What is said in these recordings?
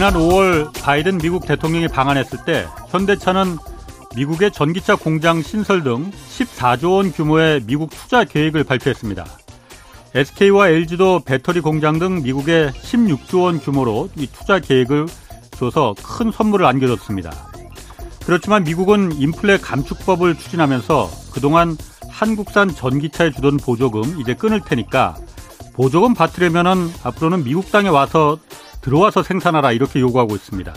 지난 5월 바이든 미국 대통령이 방한했을 때 현대차는 미국의 전기차 공장 신설 등 14조 원 규모의 미국 투자 계획을 발표했습니다. SK와 LG도 배터리 공장 등 미국의 16조 원 규모로 이 투자 계획을 줘서 큰 선물을 안겨줬습니다. 그렇지만 미국은 인플레 감축법을 추진하면서 그동안 한국산 전기차에 주던 보조금 이제 끊을 테니까 보조금 받으려면은 앞으로는 미국 땅에 와서 들어와서 생산하라 이렇게 요구하고 있습니다.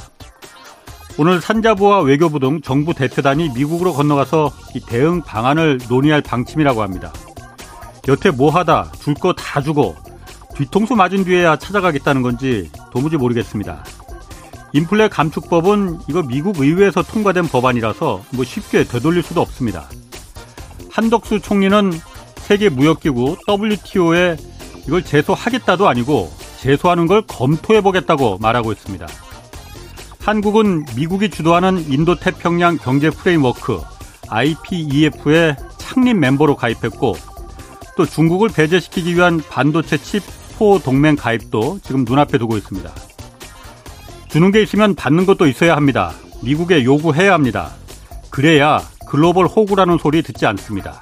오늘 산자부와 외교부 등 정부 대표단이 미국으로 건너가서 이 대응 방안을 논의할 방침이라고 합니다. 여태 뭐 하다 줄 거 다 주고 뒤통수 맞은 뒤에야 찾아가겠다는 건지 도무지 모르겠습니다. 인플레 감축법은 이거 미국 의회에서 통과된 법안이라서 뭐 쉽게 되돌릴 수도 없습니다. 한덕수 총리는 세계 무역기구 WTO에 이걸 제소하겠다도 아니고 제소하는 걸 검토해 보겠다고 말하고 있습니다. 한국은 미국이 주도하는 인도 태평양 경제 프레임워크 IPEF의 창립 멤버로 가입했고 또 중국을 배제시키기 위한 반도체 칩포 동맹 가입도 지금 눈앞에 두고 있습니다. 주는 게 있으면 받는 것도 있어야 합니다. 미국에 요구해야 합니다. 그래야 글로벌 호구라는 소리 듣지 않습니다.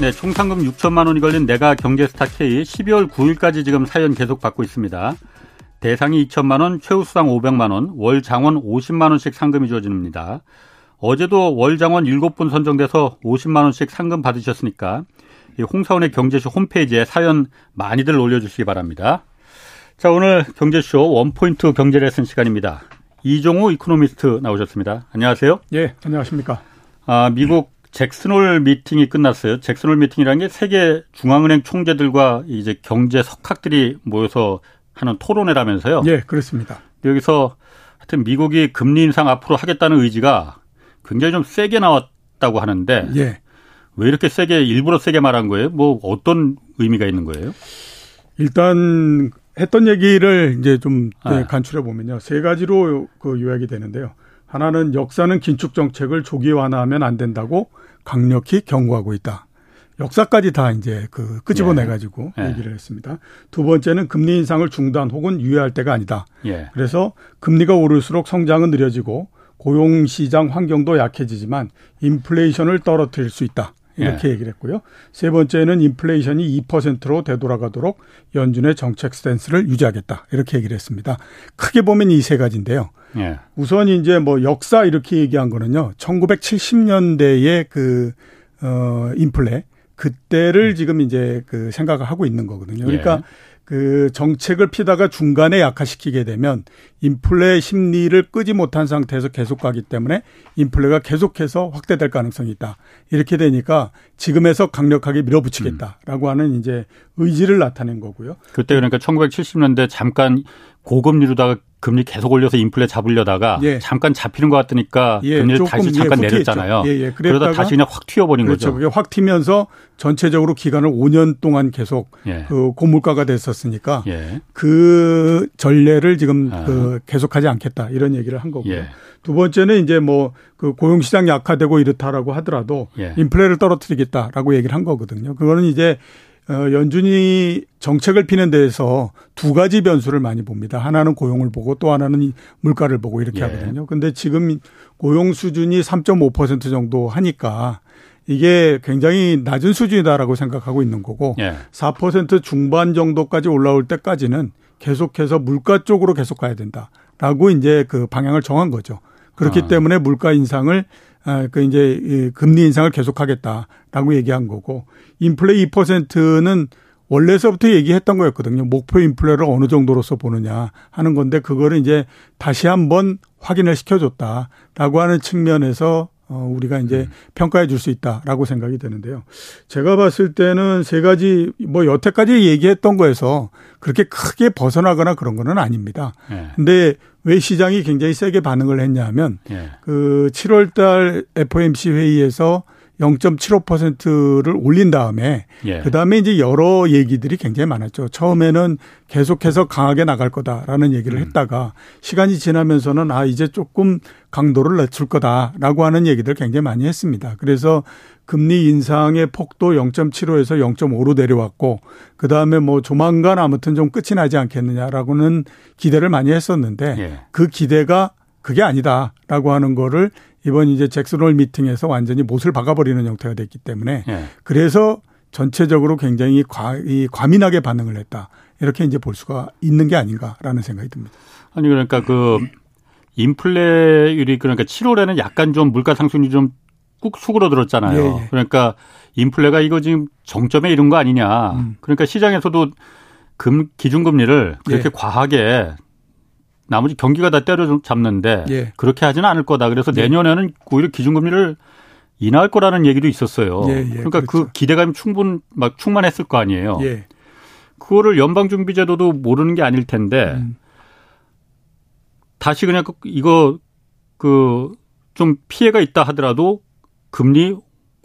네, 총 상금 6천만 원이 걸린 내가 경제스타 K 12월 9일까지 지금 사연 계속 받고 있습니다. 대상이 2천만 원, 최우수상 500만 원, 월 장원 50만 원씩 상금이 주어집니다. 어제도 월 장원 7분 선정돼서 50만 원씩 상금 받으셨으니까 홍사훈의 경제쇼 홈페이지에 사연 많이들 올려주시기 바랍니다. 자, 오늘 경제쇼 원포인트 경제 레슨 시간입니다. 이종호 이코노미스트 나오셨습니다. 안녕하세요. 예, 안녕하십니까. 아, 미국 잭슨홀 미팅이 끝났어요. 잭슨홀 미팅이라는 게 세계 중앙은행 총재들과 이제 경제 석학들이 모여서 하는 토론회라면서요. 예, 그렇습니다. 여기서 하여튼 미국이 금리 인상 앞으로 하겠다는 의지가 굉장히 좀 세게 나왔다고 하는데 예. 왜 이렇게 세게 일부러 세게 말한 거예요? 뭐 어떤 의미가 있는 거예요? 일단 했던 얘기를 이제 좀 네. 간추려 보면요. 세 가지로 그 요약이 되는데요. 하나는 역사는 긴축 정책을 조기 완화하면 안 된다고 강력히 경고하고 있다. 역사까지 다 이제 그 끄집어내 가지고 예. 얘기를 했습니다. 두 번째는 금리 인상을 중단 혹은 유예할 때가 아니다. 예. 그래서 금리가 오를수록 성장은 느려지고 고용 시장 환경도 약해지지만 인플레이션을 떨어뜨릴 수 있다. 이렇게 예. 얘기를 했고요. 세 번째는 인플레이션이 2%로 되돌아가도록 연준의 정책 스탠스를 유지하겠다. 이렇게 얘기를 했습니다. 크게 보면 이 세 가지인데요. 예. 우선 이제 뭐 역사 이렇게 얘기한 거는요. 1970년대의 그, 어, 인플레. 그때를 음. 지금 이제 그 생각을 하고 있는 거거든요. 그러니까 예. 그 정책을 피다가 중간에 약화시키게 되면 인플레 심리를 끄지 못한 상태에서 계속 가기 때문에 인플레가 계속해서 확대될 가능성이 있다. 이렇게 되니까 지금에서 강력하게 밀어붙이겠다라고 음. 하는 이제 의지를 나타낸 거고요. 그때 그러니까 1970년대 잠깐 고금리로다가 금리 계속 올려서 인플레 잡으려다가 예. 잠깐 잡히는 것 같으니까 예, 금리를 다시 잠깐 예, 내렸잖아요. 예, 예. 그러다 다시 그냥 확 튀어버린 그렇죠. 거죠. 그게 확 튀면서 전체적으로 기간을 5년 동안 계속 예. 그 고물가가 됐었으니까 예. 그 전례를 지금 아. 그 계속하지 않겠다 이런 얘기를 한 거고요. 예. 두 번째는 이제 뭐 그 고용 시장 약화되고 이렇다라고 하더라도 인플레를 떨어뜨리겠다라고 얘기를 한 거거든요. 그거는 이제 어, 연준이 정책을 피는 데에서 두 가지 변수를 많이 봅니다. 하나는 고용을 보고 또 하나는 물가를 보고 이렇게 예. 하거든요. 근데 지금 고용 수준이 3.5% 정도 하니까 이게 굉장히 낮은 수준이다라고 생각하고 있는 거고 예. 4% 중반 정도까지 올라올 때까지는 계속해서 물가 쪽으로 계속 가야 된다. 라고 이제 그 방향을 정한 거죠. 그렇기 아. 때문에 물가 인상을 아, 그 이제 금리 인상을 계속하겠다라고 얘기한 거고 인플레 2%는 원래서부터 얘기했던 거였거든요. 목표 인플레를 어느 정도로서 보느냐 하는 건데 그거를 이제 다시 한번 확인을 시켜줬다라고 하는 측면에서 어, 우리가 이제 음. 평가해 줄 수 있다라고 생각이 되는데요. 제가 봤을 때는 세 가지 뭐 여태까지 얘기했던 거에서 그렇게 크게 벗어나거나 그런 거는 아닙니다. 네. 근데 왜 시장이 굉장히 세게 반응을 했냐면 네. 그 7월 달 FOMC 회의에서 0.75%를 올린 다음에 예. 그다음에 이제 여러 얘기들이 굉장히 많았죠. 처음에는 계속해서 강하게 나갈 거다라는 얘기를 음. 했다가 시간이 지나면서는 아 이제 조금 강도를 낮출 거다라고 하는 얘기들 굉장히 많이 했습니다. 그래서 금리 인상의 폭도 0.75에서 0.5로 내려왔고 그 다음에 뭐 조만간 아무튼 좀 끝이 나지 않겠느냐라고는 기대를 많이 했었는데 예. 그 기대가 그게 아니다라고 하는 거를 이번 이제 잭슨홀 미팅에서 완전히 못을 박아버리는 형태가 됐기 때문에 예. 그래서 전체적으로 굉장히 과, 이 과민하게 반응을 했다. 이렇게 이제 볼 수가 있는 게 아닌가라는 생각이 듭니다. 아니 그러니까 그 인플레율이 그러니까 7월에는 약간 좀 물가 상승률이 좀 꾹 수그러들었잖아요. 예, 예. 그러니까 인플레가 이거 지금 정점에 이른 거 아니냐. 음. 그러니까 시장에서도 금 기준금리를 그렇게 예. 과하게 나머지 경기가 다 때려 잡는데 예. 그렇게 하지는 않을 거다. 그래서 예. 내년에는 오히려 기준금리를 인하할 거라는 얘기도 있었어요. 예, 예. 그러니까 그 그렇죠. 그 기대감이 충분 막 충만했을 거 아니에요. 예. 그거를 연방준비제도도 모르는 게 아닐 텐데 음. 다시 그냥 그 이거 그 좀 피해가 있다 하더라도 금리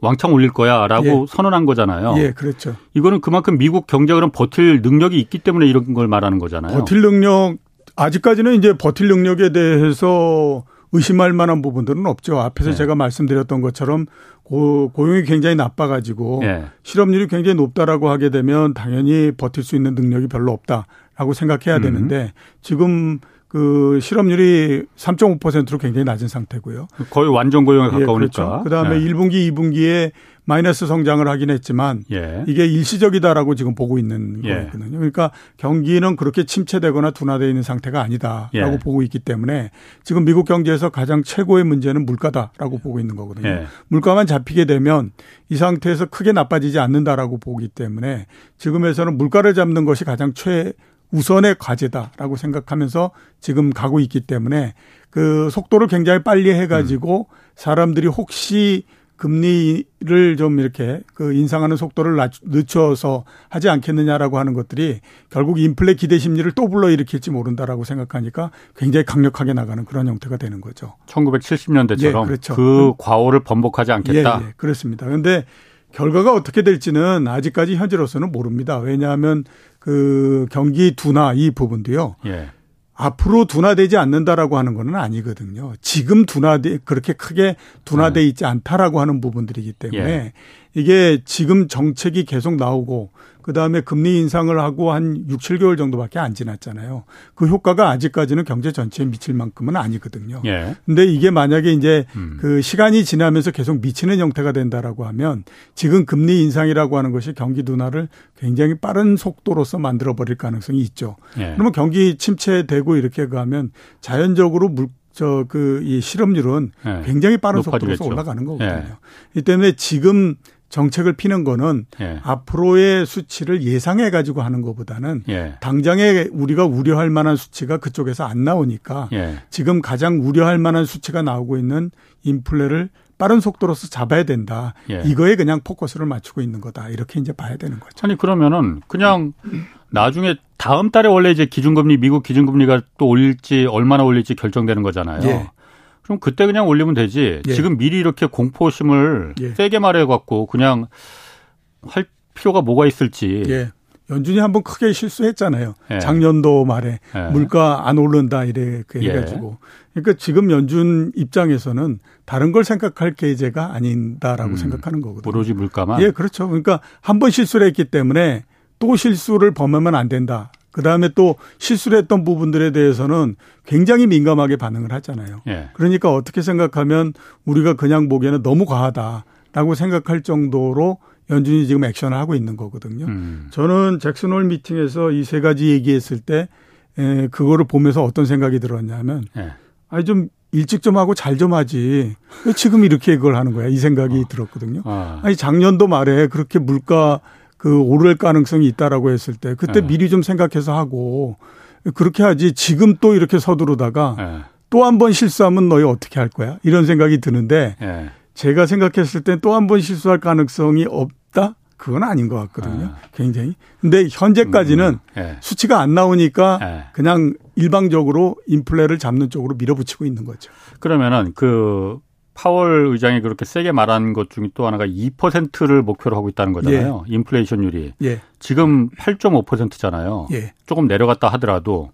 왕창 올릴 거야라고 예. 선언한 거잖아요. 예, 그렇죠. 이거는 그만큼 미국 경제가 그럼 버틸 능력이 있기 때문에 이런 걸 말하는 거잖아요. 버틸 능력 아직까지는 이제 버틸 능력에 대해서 의심할 만한 부분들은 없죠. 앞에서 네. 제가 말씀드렸던 것처럼 고, 고용이 굉장히 나빠가지고 네. 실업률이 굉장히 높다라고 하게 되면 당연히 버틸 수 있는 능력이 별로 없다라고 생각해야 음. 되는데 지금 그 실업률이 3.5%로 굉장히 낮은 상태고요. 거의 완전 고용에 가까우니까. 예, 그렇죠. 그다음에 네. 1분기, 2분기에 마이너스 성장을 하긴 했지만 예. 이게 일시적이다라고 지금 보고 있는 예. 거거든요. 그러니까 경기는 그렇게 침체되거나 둔화되어 있는 상태가 아니다라고 예. 보고 있기 때문에 지금 미국 경제에서 가장 최고의 문제는 물가다라고 보고 있는 거거든요. 예. 물가만 잡히게 되면 이 상태에서 크게 나빠지지 않는다라고 보기 때문에 지금에서는 물가를 잡는 것이 가장 최 우선의 과제다라고 생각하면서 지금 가고 있기 때문에 그 속도를 굉장히 빨리 해가지고 음. 사람들이 혹시 금리를 좀 이렇게 그 인상하는 속도를 늦춰서 하지 않겠느냐라고 하는 것들이 결국 인플레 기대 심리를 또 불러일으킬지 모른다라고 생각하니까 굉장히 강력하게 나가는 그런 형태가 되는 거죠. 1970년대처럼 예, 그렇죠. 그 과오를 번복하지 않겠다. 예, 예, 그렇습니다. 그런데 결과가 어떻게 될지는 아직까지 현재로서는 모릅니다. 왜냐하면 그 경기 둔화 이 부분도요. 예. 앞으로 둔화되지 않는다라고 하는 거는 아니거든요. 지금 둔화돼 그렇게 크게 둔화돼 네. 있지 않다라고 하는 부분들이기 때문에 예. 이게 지금 정책이 계속 나오고 그다음에 금리 인상을 하고 한 6, 7개월 정도밖에 안 지났잖아요. 그 효과가 아직까지는 경제 전체에 미칠 만큼은 아니거든요. 예. 근데 이게 만약에 이제 음. 그 시간이 지나면서 계속 미치는 형태가 된다라고 하면 지금 금리 인상이라고 하는 것이 경기 둔화를 굉장히 빠른 속도로서 만들어 버릴 가능성이 있죠. 예. 그러면 경기 침체되고 이렇게 가면 자연적으로 물 저그 이 실업률은 예. 굉장히 빠른 높아지겠죠. 속도로서 올라가는 거거든요. 예. 이 때문에 지금 정책을 피는 거는 예. 앞으로의 수치를 예상해 가지고 하는 것보다는 예. 당장에 우리가 우려할 만한 수치가 그쪽에서 안 나오니까 예. 지금 가장 우려할 만한 수치가 나오고 있는 인플레를 빠른 속도로서 잡아야 된다. 예. 이거에 그냥 포커스를 맞추고 있는 거다. 이렇게 이제 봐야 되는 거죠. 아니 그러면은 그냥 나중에 다음 달에 원래 이제 기준금리 미국 기준금리가 또 올릴지 얼마나 올릴지 결정되는 거잖아요. 예. 그럼 그때 그냥 올리면 되지. 예. 지금 미리 이렇게 공포심을 예. 세게 말해갖고 그냥 할 필요가 뭐가 있을지. 예. 연준이 한번 크게 실수했잖아요. 예. 작년도 말에 예. 물가 안 오른다 이래 그 해가지고. 그러니까 지금 연준 입장에서는 다른 걸 생각할 계제가 아닌다라고 음, 생각하는 거거든요. 오로지 물가만. 예, 그렇죠. 그러니까 한 번 실수를 했기 때문에 또 실수를 범하면 안 된다. 그 다음에 또 실수를 했던 부분들에 대해서는 굉장히 민감하게 반응을 하잖아요. 예. 그러니까 어떻게 생각하면 우리가 그냥 보기에는 너무 과하다라고 생각할 정도로 연준이 지금 액션을 하고 있는 거거든요. 음. 저는 잭슨홀 미팅에서 이 세 가지 얘기했을 때 에, 그거를 보면서 어떤 생각이 들었냐면 예. 아니 좀 일찍 좀 하고 잘 좀 하지. 왜 지금 이렇게 이걸 하는 거야? 이 생각이 어. 들었거든요. 어. 아니 작년도 말에 그렇게 물가 그 오를 가능성이 있다라고 했을 때 그때 네. 미리 좀 생각해서 하고 그렇게 하지 지금 또 이렇게 서두르다가 네. 또한 번 실수하면 너희 어떻게 할 거야? 이런 생각이 드는데 네. 제가 생각했을 때 또 한 번 실수할 가능성이 없다? 그건 아닌 것 같거든요. 아. 굉장히. 근데 현재까지는 음, 네. 수치가 안 나오니까 네. 그냥 일방적으로 인플레를 잡는 쪽으로 밀어붙이고 있는 거죠. 그러면은 그 파월 의장이 그렇게 세게 말한 것 중에 또 하나가 2%를 목표로 하고 있다는 거잖아요. 예. 인플레이션율이. 예. 지금 8.5%잖아요. 예. 조금 내려갔다 하더라도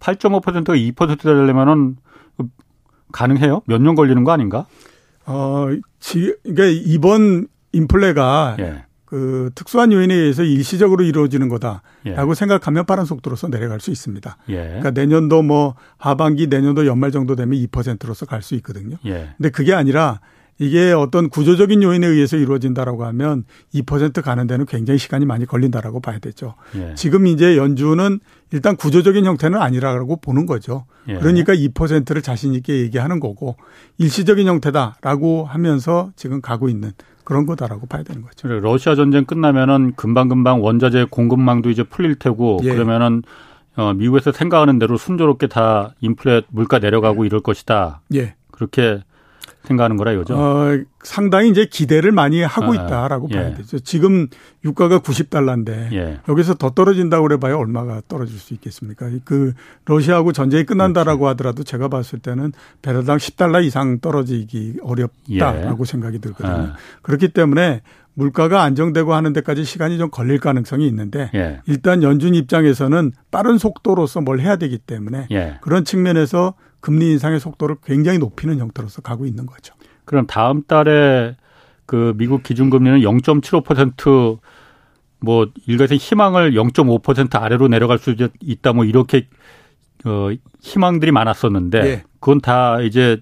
8.5%가 2% 되려면은 가능해요? 몇 년 걸리는 거 아닌가? 어, 지, 그러니까 이번 인플레가 예. 그 특수한 요인에 의해서 일시적으로 이루어지는 거다라고 예. 생각하면 빠른 속도로서 내려갈 수 있습니다. 예. 그러니까 내년도 뭐 하반기 내년도 연말 정도 되면 2%로서 갈 수 있거든요. 예. 근데 그게 아니라 이게 어떤 구조적인 요인에 의해서 이루어진다라고 하면 2% 가는 데는 굉장히 시간이 많이 걸린다라고 봐야 되죠. 예. 지금 이제 연준은 일단 구조적인 형태는 아니라고 보는 거죠. 예. 그러니까 2%를 자신 있게 얘기하는 거고 일시적인 형태다라고 하면서 지금 가고 있는 그런 거다라고 봐야 되는 거죠. 러시아 전쟁 끝나면은 금방금방 원자재 공급망도 이제 풀릴 테고 예. 그러면은 어, 미국에서 생각하는 대로 순조롭게 다 인플레 물가 내려가고 이럴 것이다. 예. 그렇게 생각하는 거라 이거죠. 어, 상당히 이제 기대를 많이 하고 아, 있다라고 예. 봐야 되죠. 지금 유가가 90달러인데 예. 여기서 더 떨어진다고 그래 봐야 얼마가 떨어질 수 있겠습니까? 그 러시아하고 전쟁이 끝난다라고 그렇지. 하더라도 제가 봤을 때는 배럴당 10달러 이상 떨어지기 어렵다라고 예. 생각이 들거든요. 아. 그렇기 때문에 물가가 안정되고 하는 데까지 시간이 좀 걸릴 가능성이 있는데 예. 일단 연준 입장에서는 빠른 속도로서 뭘 해야 되기 때문에 예. 그런 측면에서 금리 인상의 속도를 굉장히 높이는 형태로서 가고 있는 거죠. 그럼 다음 달에 그 미국 기준금리는 0.75%뭐 일각에서 희망을 0.5% 아래로 내려갈 수 있다 뭐 이렇게 어 희망들이 많았었는데 예. 그건 다 이제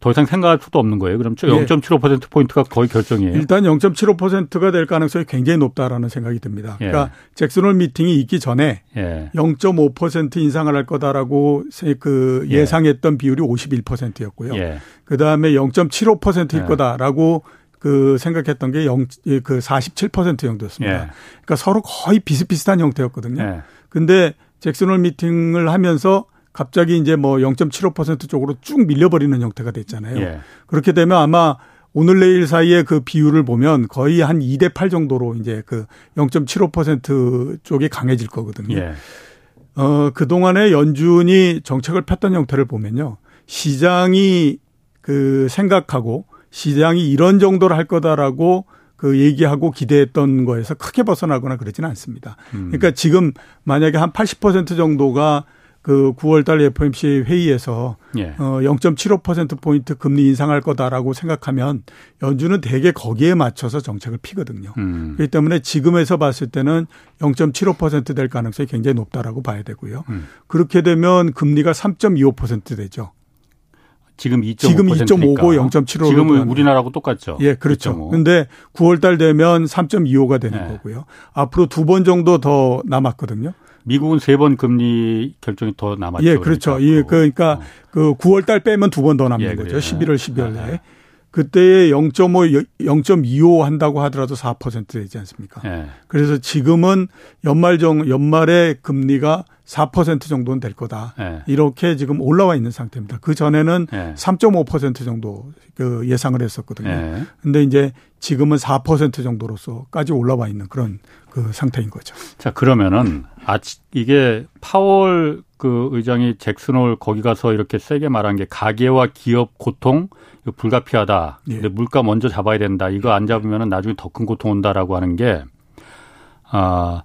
더 이상 생각할 수도 없는 거예요. 그럼 0.75% 포인트가 거의 결정이에요. 일단 0.75%가 될 가능성이 굉장히 높다라는 생각이 듭니다. 예. 그러니까 잭슨홀 미팅이 있기 전에 예. 0.5% 인상을 할 거다라고 그 예. 예상했던 예. 비율이 51%였고요. 예. 그 다음에 0.75%일 예. 거다라고 그 생각했던 게 0, 그 47% 정도였습니다. 예. 그러니까 서로 거의 비슷비슷한 형태였거든요. 근데 잭슨홀 미팅을 하면서 갑자기 이제 뭐 0.75% 쪽으로 쭉 밀려버리는 형태가 됐잖아요. 예. 그렇게 되면 아마 오늘 내일 사이에 그 비율을 보면 거의 한 2대 8 정도로 이제 그 0.75% 쪽이 강해질 거거든요. 예. 어, 그동안에 연준이 정책을 폈던 형태를 보면요. 시장이 그 생각하고 시장이 이런 정도로 할 거다라고 그 얘기하고 기대했던 거에서 크게 벗어나거나 그러지는 않습니다. 음. 그러니까 지금 만약에 한 80% 정도가 그 9월 달 FOMC 회의에서 예. 어 0.75% 포인트 금리 인상할 거다라고 생각하면 연준은 대개 거기에 맞춰서 정책을 피거든요. 음. 그렇기 때문에 지금에서 봤을 때는 0.75%될 가능성이 굉장히 높다라고 봐야 되고요. 음. 그렇게 되면 금리가 3.25% 되죠. 지금 2.5%. 지금 2.50, 0.75. 지금은 우리나라하고 똑같죠. 예, 그렇죠. 2.5. 근데 9월 달 되면 3.25가 되는 네. 거고요. 앞으로 두 번 정도 더 남았거든요. 미국은 세 번 금리 결정이 더 남았죠. 예, 그렇죠. 그러니까, 예, 그러니까 어. 그 9월 달 빼면 두 번 더 남는 예, 거죠. 11월, 12월 에 네. 그때 0.5, 0.25 한다고 하더라도 4% 되지 않습니까? 예. 그래서 지금은 연말 정 연말에 금리가 4% 정도는 될 거다. 예. 이렇게 지금 올라와 있는 상태입니다. 그 전에는 예. 3.5% 정도 그 예상을 했었거든요. 예. 근데 이제 지금은 4% 정도로서까지 올라와 있는 그런 그 상태인 거죠. 자, 그러면은 아 이게 파월 그 의장이 잭슨홀 거기 가서 이렇게 세게 말한 게 가계와 기업 고통 불가피하다. 예. 근데 물가 먼저 잡아야 된다. 이거 안 잡으면은 나중에 더 큰 고통 온다라고 하는 게 아.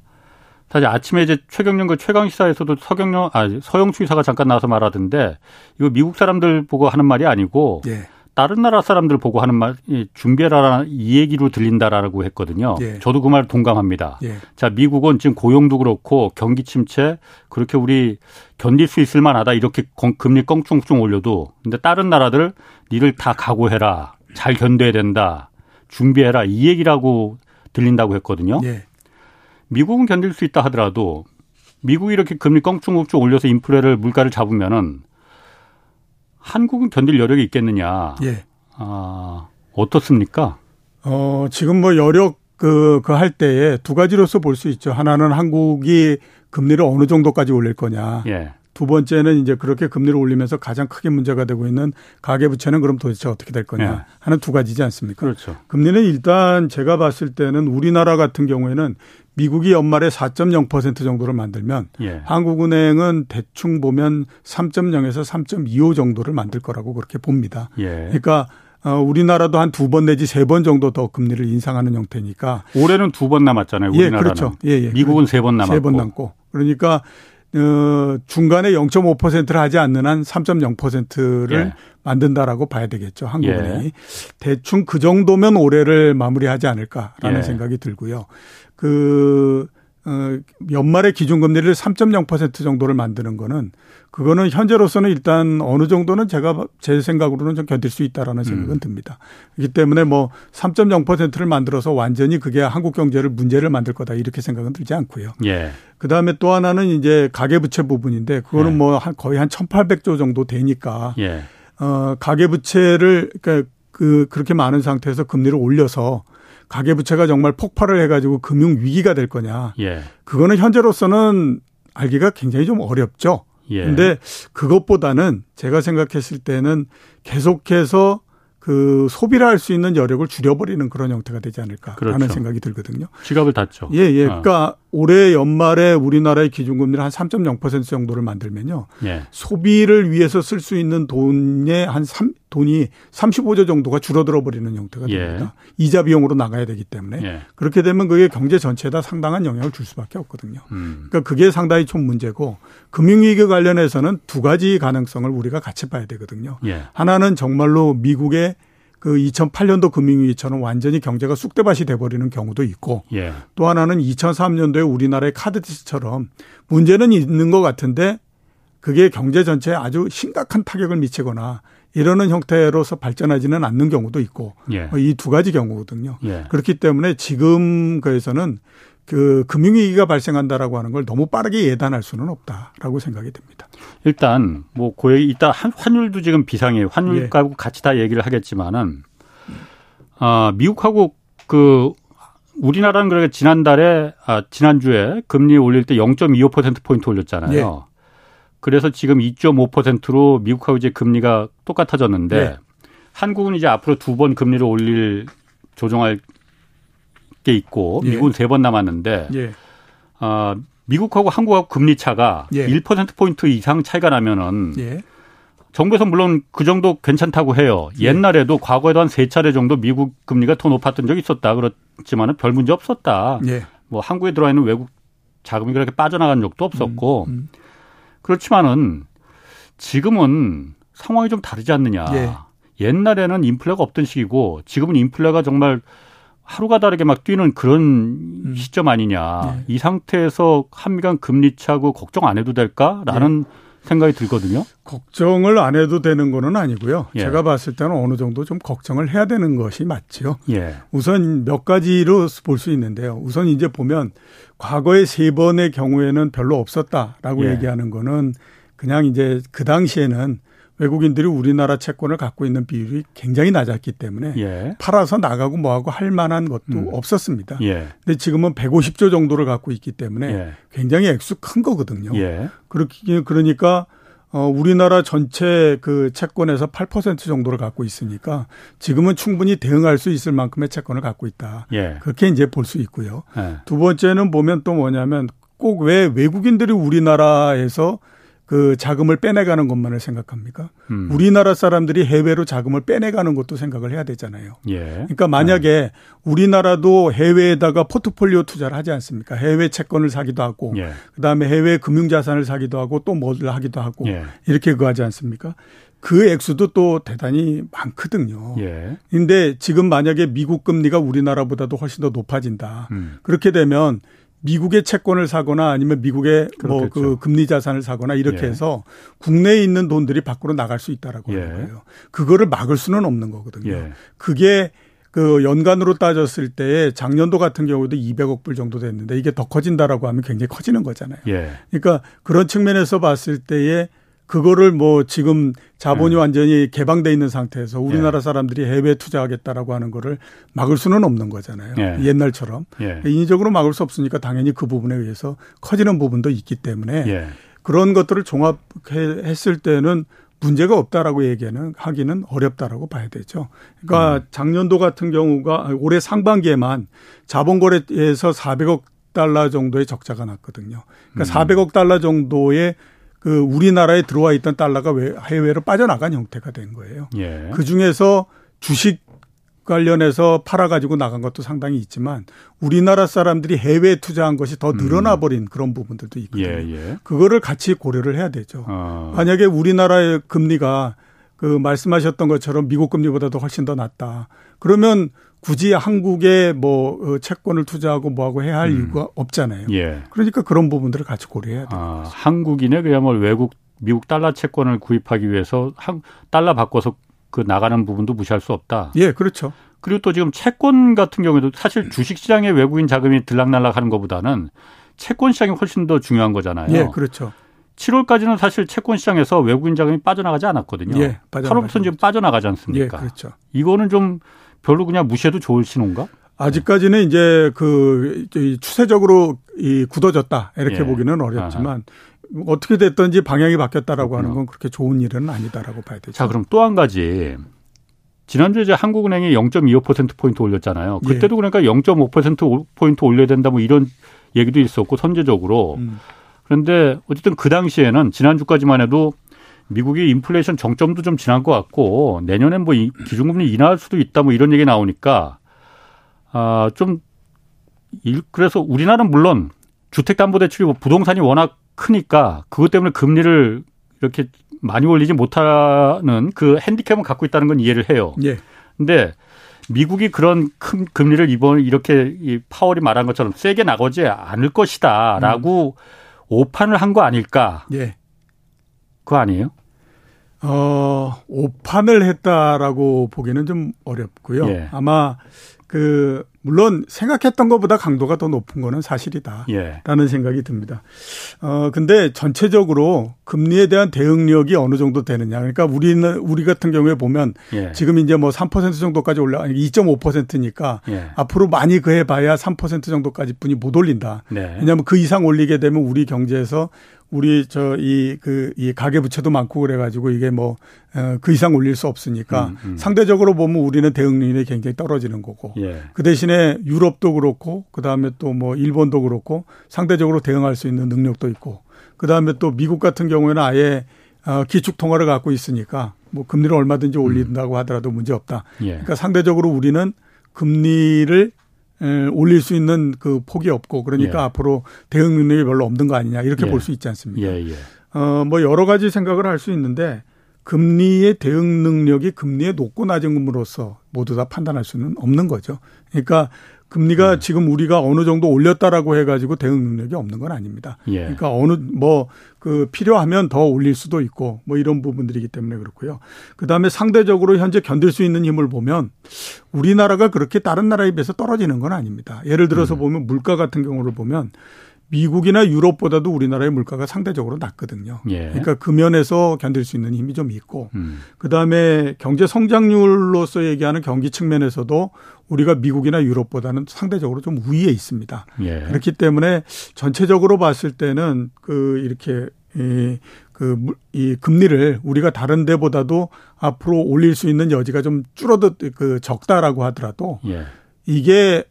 사실 아침에 이제 최경련 그 최강 시사에서도 서경련 아 서영추 이사가 잠깐 나와서 말하던데 이거 미국 사람들 보고 하는 말이 아니고 예. 다른 나라 사람들 보고 하는 말 준비해라 이 얘기로 들린다라고 했거든요. 예. 저도 그 말 동감합니다. 예. 자 미국은 지금 고용도 그렇고 경기 침체 그렇게 우리 견딜 수 있을 만하다 이렇게 금리 껑충충 올려도 근데 다른 나라들 니를 다 각오해라 잘 견뎌야 된다 준비해라 이 얘기라고 들린다고 했거든요. 예. 미국은 견딜 수 있다 하더라도 미국이 이렇게 금리 껑충껑충 올려서 인플레를 물가를 잡으면은 한국은 견딜 여력이 있겠느냐? 예. 아, 어떻습니까? 어, 지금 뭐 여력 그, 그 할 때에 두 가지로서 볼 수 있죠. 하나는 한국이 금리를 어느 정도까지 올릴 거냐. 예. 두 번째는 이제 그렇게 금리를 올리면서 가장 크게 문제가 되고 있는 가계부채는 그럼 도대체 어떻게 될 거냐 예. 하는 두 가지지 않습니까? 그렇죠. 금리는 일단 제가 봤을 때는 우리나라 같은 경우에는 미국이 연말에 4.0% 정도를 만들면 예. 한국은행은 대충 보면 3.0에서 3.25 정도를 만들 거라고 그렇게 봅니다. 예. 그러니까 어, 우리나라도 한 두 번 내지 세 번 정도 더 금리를 인상하는 형태니까. 올해는 두 번 남았잖아요. 예, 우리나라는. 그렇죠. 예, 예. 미국은 세 번 남았고. 세 번 남고. 그러니까 어, 중간에 0.5%를 하지 않는 한 3.0%를 예. 만든다라고 봐야 되겠죠. 한국은행이. 예. 대충 그 정도면 올해를 마무리하지 않을까라는 예. 생각이 들고요. 그 어, 연말에 기준금리를 3.0% 정도를 만드는 거는 그거는 현재로서는 일단 어느 정도는 제가 제 생각으로는 좀 견딜 수 있다라는 생각은 음. 듭니다. 그렇기 때문에 뭐 3.0%를 만들어서 완전히 그게 한국 경제를 문제를 만들 거다 이렇게 생각은 들지 않고요. 예. 그 다음에 또 하나는 이제 가계부채 부분인데 그거는 네. 뭐한 거의 한 1,800조 정도 되니까 예. 어 가계부채를 그러니까 그 그렇게 많은 상태에서 금리를 올려서 가계부채가 정말 폭발을 해가지고 금융 위기가 될 거냐 예. 그거는 현재로서는 알기가 굉장히 좀 어렵죠. 예. 근데 그것보다는 제가 생각했을 때는 계속해서 그 소비를 할 수 있는 여력을 줄여버리는 그런 형태가 되지 않을까라는 그렇죠. 생각이 들거든요. 지갑을 닫죠. 예, 예. 어. 그러니까 올해 연말에 우리나라의 기준금리를 한 3.0% 정도를 만들면요. 예. 소비를 위해서 쓸 수 있는 돈의 한 3, 돈이 35조 정도가 줄어들어 버리는 형태가 예. 됩니다. 이자 비용으로 나가야 되기 때문에. 예. 그렇게 되면 그게 경제 전체에다 상당한 영향을 줄 수밖에 없거든요. 음. 그러니까 그게 상당히 좀 문제고 금융위기 관련해서는 두 가지 가능성을 우리가 같이 봐야 되거든요. 예. 하나는 정말로 미국의 그 2008년도 금융위기처럼 완전히 경제가 쑥대밭이 돼버리는 경우도 있고 예. 또 하나는 2003년도에 우리나라의 카드처럼 문제는 있는 것 같은데 그게 경제 전체에 아주 심각한 타격을 미치거나 이러는 형태로서 발전하지는 않는 경우도 있고 예. 이두 가지 경우거든요. 예. 그렇기 때문에 지금 거에서는 그 금융위기가 발생한다라고 하는 걸 너무 빠르게 예단할 수는 없다라고 생각이 됩니다. 일단 뭐 고액 이따 한- 환율도 지금 비상이에요. 환율하고 예. 같이 다 얘기를 하겠지만은 아 미국하고 그 우리나라는 그러니까 지난달에 아 지난주에 금리 올릴 때 0.25% 포인트 올렸잖아요. 예. 그래서 지금 2.5%로 미국하고 이제 금리가 똑같아졌는데 예. 한국은 이제 앞으로 두 번 금리를 올릴 조정할 게 있고 예. 미국은 세 번 남았는데 예. 아 미국하고 한국하고 금리 차가 예. 1% 포인트 이상 차이가 나면은 예. 정부에서 물론 그 정도 괜찮다고 해요. 예. 옛날에도 과거에도 한 세 차례 정도 미국 금리가 더 높았던 적이 있었다. 그렇지만은 별 문제 없었다. 예. 뭐 한국에 들어와 있는 외국 자금이 그렇게 빠져나간 적도 없었고 음. 그렇지만은 지금은 상황이 좀 다르지 않느냐. 예. 옛날에는 인플레가 없던 시기고 지금은 인플레가 정말 하루가 다르게 막 뛰는 그런 음. 시점 아니냐. 예. 이 상태에서 한미 간 금리 차고 걱정 안 해도 될까라는 예. 생각이 들거든요. 걱정을 안 해도 되는 거는 아니고요. 예. 제가 봤을 때는 어느 정도 좀 걱정을 해야 되는 것이 맞지요. 예. 우선 몇 가지로 볼 수 있는데요. 우선 이제 보면 과거의 세 번의 경우에는 별로 없었다라고 예. 얘기하는 거는 그냥 이제 그 당시에는 외국인들이 우리나라 채권을 갖고 있는 비율이 굉장히 낮았기 때문에 예. 팔아서 나가고 뭐하고 할 만한 것도 음. 없었습니다. 예. 근데 지금은 150조 정도를 갖고 있기 때문에 예. 굉장히 액수 큰 거거든요. 예. 그렇게 그러니까 어 우리나라 전체 그 채권에서 8% 정도를 갖고 있으니까 지금은 충분히 대응할 수 있을 만큼의 채권을 갖고 있다. 예. 그렇게 이제 볼 수 있고요. 예. 두 번째는 보면 또 뭐냐면 꼭 왜 외국인들이 우리나라에서 그 자금을 빼내가는 것만을 생각합니까? 음. 우리나라 사람들이 해외로 자금을 빼내가는 것도 생각을 해야 되잖아요. 예. 그러니까 만약에 우리나라도 해외에다가 포트폴리오 투자를 하지 않습니까? 해외 채권을 사기도 하고 예. 그 다음에 해외 금융 자산을 사기도 하고 또 뭐를 하기도 하고 예. 이렇게 그거 하지 않습니까? 그 액수도 또 대단히 많거든요. 예. 근데 지금 만약에 미국 금리가 우리나라보다도 훨씬 더 높아진다. 음. 그렇게 되면 미국의 채권을 사거나 아니면 미국의 뭐 그. 금리 자산을 사거나 이렇게 예. 해서 국내에 있는 돈들이 밖으로 나갈 수 있다라고 예. 하는 거예요. 그거를 막을 수는 없는 거거든요. 예. 그게 그 연간으로 따졌을 때 작년도 같은 경우도 200억 불 정도 됐는데 이게 더 커진다라고 하면 굉장히 커지는 거잖아요. 예. 그러니까 그런 측면에서 봤을 때에 그거를 뭐 지금 자본이 네. 완전히 개방돼 있는 상태에서 우리나라 예. 사람들이 해외 투자하겠다라고 하는 거를 막을 수는 없는 거잖아요. 예. 옛날처럼 예. 인위적으로 막을 수 없으니까 당연히 그 부분에 의해서 커지는 부분도 있기 때문에 예. 그런 것들을 종합했을 때는 문제가 없다라고 얘기는 하기는 어렵다라고 봐야 되죠. 그러니까 음. 작년도 같은 경우가 올해 상반기에만 자본거래에서 400억 달러 정도의 적자가 났거든요. 그러니까 음. 400억 달러 정도의 그 우리나라에 들어와 있던 달러가 해외로 빠져나간 형태가 된 거예요. 예. 그 중에서 주식 관련해서 팔아가지고 나간 것도 상당히 있지만 우리나라 사람들이 해외에 투자한 것이 더 늘어나 음. 버린 음. 그런 부분들도 있거든요. 예, 예. 그거를 같이 고려를 해야 되죠. 어. 만약에 우리나라의 금리가 그 말씀하셨던 것처럼 미국 금리보다도 훨씬 더 낮다. 그러면 굳이 한국에 뭐 어, 채권을 투자하고 뭐하고 해야 할 음. 이유가 없잖아요. 예. 그러니까 그런 부분들을 같이 고려해야 돼요. 아, 한국인의 그야말로 외국 미국 달러 채권을 구입하기 위해서 한 달러 바꿔서 그 나가는 부분도 무시할 수 없다. 예, 그렇죠. 그리고 또 지금 채권 같은 경우에도 사실 주식 시장에 외국인 자금이 들락날락 하는 것보다는 채권 시장이 훨씬 더 중요한 거잖아요. 예, 그렇죠. 7월까지는 사실 채권 시장에서 외국인 자금이 빠져나가지 않았거든요. 예, 8월부터 지금 빠져나가지 않습니까? 예, 그렇죠. 이거는 좀 별로 그냥 무시해도 좋을 신호인가? 아직까지는 네. 이제 그 추세적으로 이 굳어졌다 이렇게 예. 보기는 어렵지만 아하. 어떻게 됐든지 방향이 바뀌었다라고 그렇구나. 하는 건 그렇게 좋은 일은 아니다라고 봐야 되죠. 자, 그럼 또 한 가지. 지난주에 이제 한국은행이 0.25%포인트 올렸잖아요. 예. 그때도 예. 그러니까 0.5%포인트 올려야 된다 뭐 이런 얘기도 있었고 선제적으로. 음. 그런데 어쨌든 그 당시에는 지난주까지만 해도 미국이 인플레이션 정점도 좀 지난 것 같고 내년엔 뭐 기준금리 인하할 수도 있다 뭐 이런 얘기 나오니까 아좀 그래서 우리나라는 물론 주택담보대출이 뭐 부동산이 워낙 크니까 그것 때문에 금리를 이렇게 많이 올리지 못하는 그 핸디캡은 갖고 있다는 건 이해를 해요. 예. 근데 미국이 그런 큰 금리를 이번 이렇게 이 파월이 말한 것처럼 세게 나가지 않을 것이다라고 음. 오판을 한 거 아닐까? 예. 그거 아니에요? 어, 오판을 했다라고 보기는 좀 어렵고요. 예. 아마 그 물론 생각했던 것보다 강도가 더 높은 거는 사실이다라는 예. 생각이 듭니다. 어 근데 전체적으로 금리에 대한 대응력이 어느 정도 되느냐. 그러니까 우리는 우리 같은 경우에 보면 예. 지금 이제 뭐 3% 정도까지 올라 2.5%니까 예. 앞으로 많이 그해 봐야 3% 정도까지 뿐이 못 올린다. 네. 왜냐하면 그 이상 올리게 되면 우리 경제에서 우리 저 이 그 이 가계 부채도 많고 그래가지고 이게 뭐그 어, 이상 올릴 수 없으니까 음, 음. 상대적으로 보면 우리는 대응률이 굉장히 떨어지는 거고 예. 그 대신에 유럽도 그렇고 그 다음에 또 뭐 일본도 그렇고 상대적으로 대응할 수 있는 능력도 있고 그 다음에 또 미국 같은 경우에는 아예 어, 기축 통화를 갖고 있으니까 뭐 금리를 얼마든지 올린다고 하더라도 문제 없다. 예. 그러니까 상대적으로 우리는 금리를 올릴 수 있는 그 폭이 없고 그러니까 예. 앞으로 대응 능력이 별로 없는 거 아니냐 이렇게 예. 볼수 있지 않습니까? 예, 예. 어, 뭐 여러 가지 생각을 할 수 있는데 금리의 대응 능력이 금리의 높고 낮음으로써 모두 다 판단할 수는 없는 거죠. 그러니까 금리가 음. 지금 우리가 어느 정도 올렸다라고 해가지고 대응 능력이 없는 건 아닙니다. 예. 그러니까 어느 뭐 그 필요하면 더 올릴 수도 있고 뭐 이런 부분들이기 때문에 그렇고요. 그 다음에 상대적으로 현재 견딜 수 있는 힘을 보면 우리나라가 그렇게 다른 나라에 비해서 떨어지는 건 아닙니다. 예를 들어서 음. 보면 물가 같은 경우를 보면 미국이나 유럽보다도 우리나라의 물가가 상대적으로 낮거든요. 예. 그러니까 그 면에서 견딜 수 있는 힘이 좀 있고, 음. 그 다음에 경제 성장률로서 얘기하는 경기 측면에서도 우리가 미국이나 유럽보다는 상대적으로 좀 우위에 있습니다. 예. 그렇기 때문에 전체적으로 봤을 때는 그 이렇게 이, 그, 이 금리를 우리가 다른 데보다도 앞으로 올릴 수 있는 여지가 좀 줄어들, 그 적다라고 하더라도 예. 이게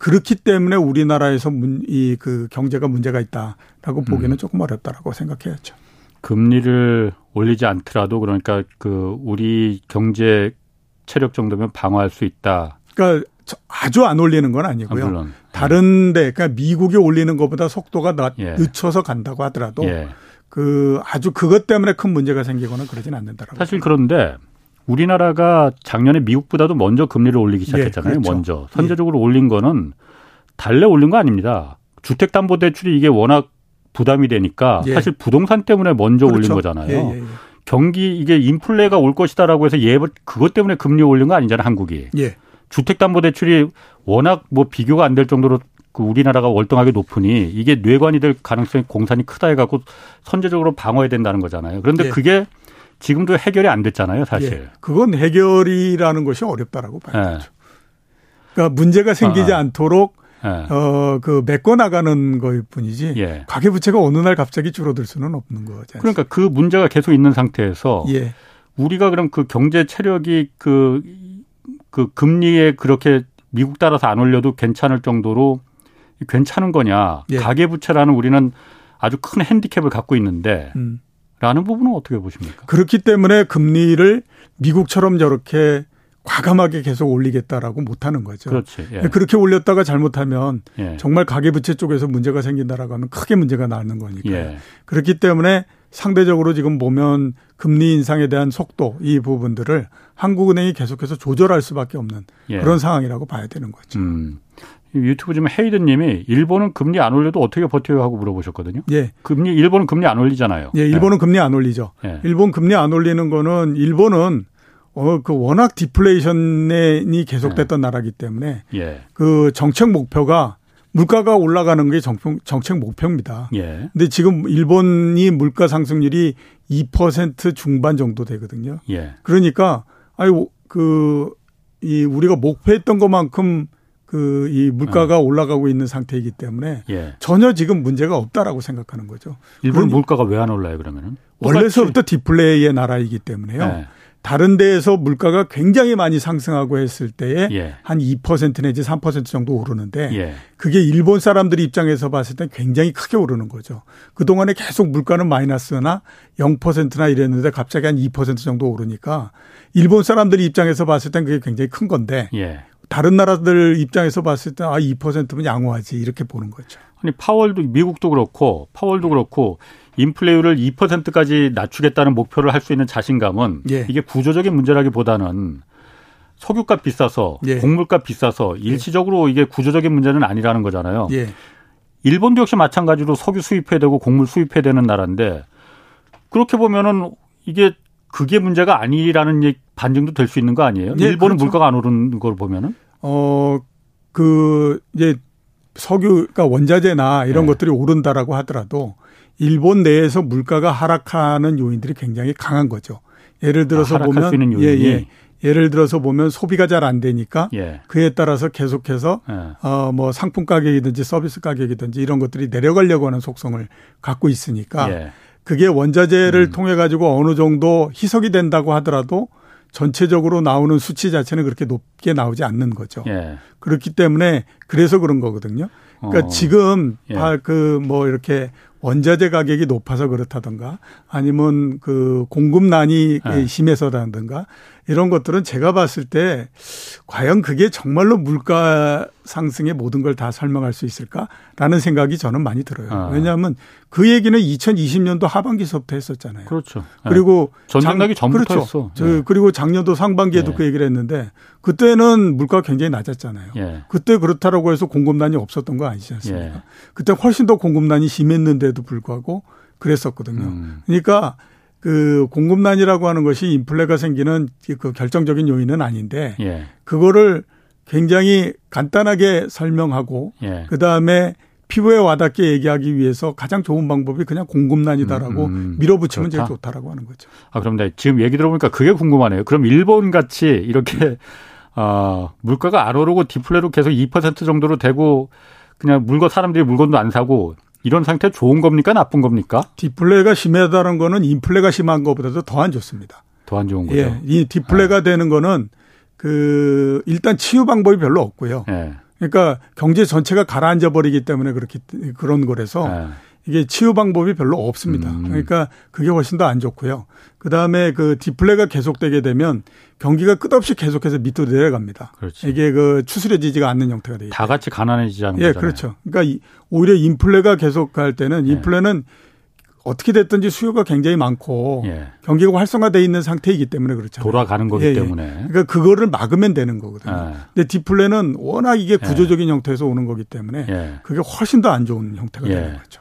그렇기 때문에 우리나라에서 이 그 경제가 문제가 있다라고 보기는 음. 조금 어렵다라고 생각해야죠. 금리를 올리지 않더라도 그러니까 그 우리 경제 체력 정도면 방어할 수 있다. 그러니까 아주 안 올리는 건 아니고요. 아, 다른데 그러니까 미국이 올리는 것보다 속도가 낮, 예. 늦춰서 간다고 하더라도 예. 그 아주 그것 때문에 큰 문제가 생기거나 그러진 않는다라고. 사실 그런데 우리나라가 작년에 미국보다도 먼저 금리를 올리기 예, 시작했잖아요. 예, 그렇죠. 먼저 선제적으로 예. 올린 거는 달래 올린 거 아닙니다. 주택담보대출이 이게 워낙 부담이 되니까 예. 사실 부동산 때문에 먼저 그렇죠. 올린 거잖아요. 예, 예, 경기 이게 인플레가 올 것이다라고 해서 예 그것 때문에 금리 올린 거 아니잖아요, 한국이. 예. 주택담보대출이 워낙 뭐 비교가 안 될 정도로 그 우리나라가 월등하게 높으니 이게 뇌관이 될 가능성이 공산이 크다 해갖고 선제적으로 방어해야 된다는 거잖아요. 그런데 예. 그게 지금도 해결이 안 됐잖아요, 사실. 예. 그건 해결이라는 것이 어렵다라고 봐야죠. 예. 그러니까 문제가 생기지 아. 않도록 예. 어그 메꿔 나가는 거일 뿐이지 예. 가계 부채가 어느 날 갑자기 줄어들 수는 없는 거죠. 그러니까 그 문제가 계속 있는 상태에서 예. 우리가 그럼 그 경제 체력이 그그 그 금리에 그렇게 미국 따라서 안 올려도 괜찮을 정도로 괜찮은 거냐. 예. 가계부채라는 우리는 아주 큰 핸디캡을 갖고 있는데 음. 라는 부분은 어떻게 보십니까? 그렇기 때문에 금리를 미국처럼 저렇게 과감하게 계속 올리겠다라고 못하는 거죠. 그렇지. 예. 그렇게 올렸다가 잘못하면 예. 정말 가계부채 쪽에서 문제가 생긴다라고 하면 크게 문제가 나는 거니까. 예. 그렇기 때문에 상대적으로 지금 보면 금리 인상에 대한 속도 이 부분들을 한국은행이 계속해서 조절할 수밖에 없는 예. 그런 상황이라고 봐야 되는 거죠. 음. 유튜브 지금 헤이든 님이 일본은 금리 안 올려도 어떻게 버텨요 하고 물어보셨거든요. 예. 금리 일본은 금리 안 올리잖아요. 예, 일본은 예. 금리 안 올리죠. 예. 일본 금리 안 올리는 거는 일본은 어, 그 워낙 디플레이션이 계속됐던 예. 나라기 때문에 예. 그 정책 목표가 물가가 올라가는 게 정책, 정책 목표입니다. 예. 근데 지금 일본이 물가 상승률이 2% 중반 정도 되거든요. 예. 그러니까 아이 그이 우리가 목표했던 것만큼 그 이 물가가 네. 올라가고 있는 상태이기 때문에 예. 전혀 지금 문제가 없다라고 생각하는 거죠. 일본 물가가 왜 안 올라요 그러면은? 원래서부터 디플레이의 나라이기 때문에요. 네. 다른 데에서 물가가 굉장히 많이 상승하고 했을 때에 예. 한2% 내지 3% 정도 오르는데 예. 그게 일본 사람들 입장에서 봤을 때 굉장히 크게 오르는 거죠. 그동안에 계속 물가는 마이너스나 0%나 이랬는데 갑자기 한 2% 정도 오르니까 일본 사람들 입장에서 봤을 땐 그게 굉장히 큰 건데 예. 다른 나라들 입장에서 봤을 때 아, 2%면 양호하지 이렇게 보는 거죠. 아니 파월도 미국도 그렇고 파월도 그렇고 인플레이율을 2%까지 낮추겠다는 목표를 할 수 있는 자신감은 예. 이게 구조적인 문제라기보다는 석유값 비싸서 예. 곡물값 비싸서 예. 일시적으로 이게 구조적인 문제는 아니라는 거잖아요. 예. 일본도 역시 마찬가지로 석유 수입해야 되고 곡물 수입해야 되는 나라인데 그렇게 보면은 이게 그게 문제가 아니라는 반증도 될 수 있는 거 아니에요? 네, 일본은 그렇죠. 물가가 안 오르는 걸 보면은 어그 이제 석유 그러니까 원자재나 이런 네. 것들이 오른다라고 하더라도 일본 내에서 물가가 하락하는 요인들이 굉장히 강한 거죠. 예를 들어서 아, 보면 예, 예. 예를 들어서 보면 소비가 잘 안 되니까 예. 그에 따라서 계속해서 예. 어뭐 상품 가격이든지 서비스 가격이든지 이런 것들이 내려가려고 하는 속성을 갖고 있으니까 예. 그게 원자재를 음. 통해 가지고 어느 정도 희석이 된다고 하더라도 전체적으로 나오는 수치 자체는 그렇게 높게 나오지 않는 거죠. 예. 그렇기 때문에 그래서 그런 거거든요. 그러니까 어. 지금 예. 그뭐 이렇게 원자재 가격이 높아서 그렇다든가 아니면 그 공급난이 예. 심해서라든가 이런 것들은 제가 봤을 때 과연 그게 정말로 물가 상승의 모든 걸 다 설명할 수 있을까라는 생각이 저는 많이 들어요. 아. 왜냐하면 그 얘기는 2020년도 하반기서부터 했었잖아요. 그렇죠. 그리고 네. 전쟁 나기 전부터 그렇죠. 네. 그리고 작년도 상반기에도 네. 그 얘기를 했는데 그때는 물가가 굉장히 낮았잖아요. 예. 그때 그렇다라고 해서 공급난이 없었던 거 아니지 않습니까? 예. 그때 훨씬 더 공급난이 심했는데도 불구하고 그랬었거든요. 음. 그러니까 그 공급난이라고 하는 것이 인플레가 생기는 그 결정적인 요인은 아닌데 예. 그거를 굉장히 간단하게 설명하고 예. 그다음에 피부에 와닿게 얘기하기 위해서 가장 좋은 방법이 그냥 공급난이다라고 음, 음, 밀어붙이면 그렇다. 제일 좋다라고 하는 거죠. 아 그럼 네, 지금 얘기 들어보니까 그게 궁금하네요. 그럼 일본 같이 이렇게 어, 물가가 안 오르고 디플레로 계속 2% 정도로 되고 그냥 물건 사람들이 물건도 안 사고 이런 상태 좋은 겁니까 나쁜 겁니까? 디플레가 심하다는 거는 인플레가 심한 것보다도 더 안 좋습니다. 더 안 좋은 거죠. 예, 이 디플레가 아. 되는 거는 그 일단 치유 방법이 별로 없고요. 예. 그러니까 경제 전체가 가라앉아 버리기 때문에 그렇게 그런 거라서 예. 이게 치유 방법이 별로 없습니다. 음. 그러니까 그게 훨씬 더 안 좋고요. 그 다음에 그 디플레가 계속되게 되면 경기가 끝없이 계속해서 밑으로 내려갑니다. 그렇지. 이게 그 추스려지지가 않는 형태가 되죠. 다 같이 가난해지자는 예, 거잖아요. 그렇죠. 그러니까 오히려 인플레가 계속할 때는 예. 인플레는 어떻게 됐든지 수요가 굉장히 많고 예. 경기가 활성화돼 있는 상태이기 때문에 그렇죠. 돌아가는 거기 예, 예. 때문에. 그러니까 그거를 막으면 되는 거거든요. 예. 근데 디플레는 워낙 이게 예. 구조적인 형태에서 오는 거기 때문에 그게 훨씬 더 안 좋은 형태가 되는 거죠.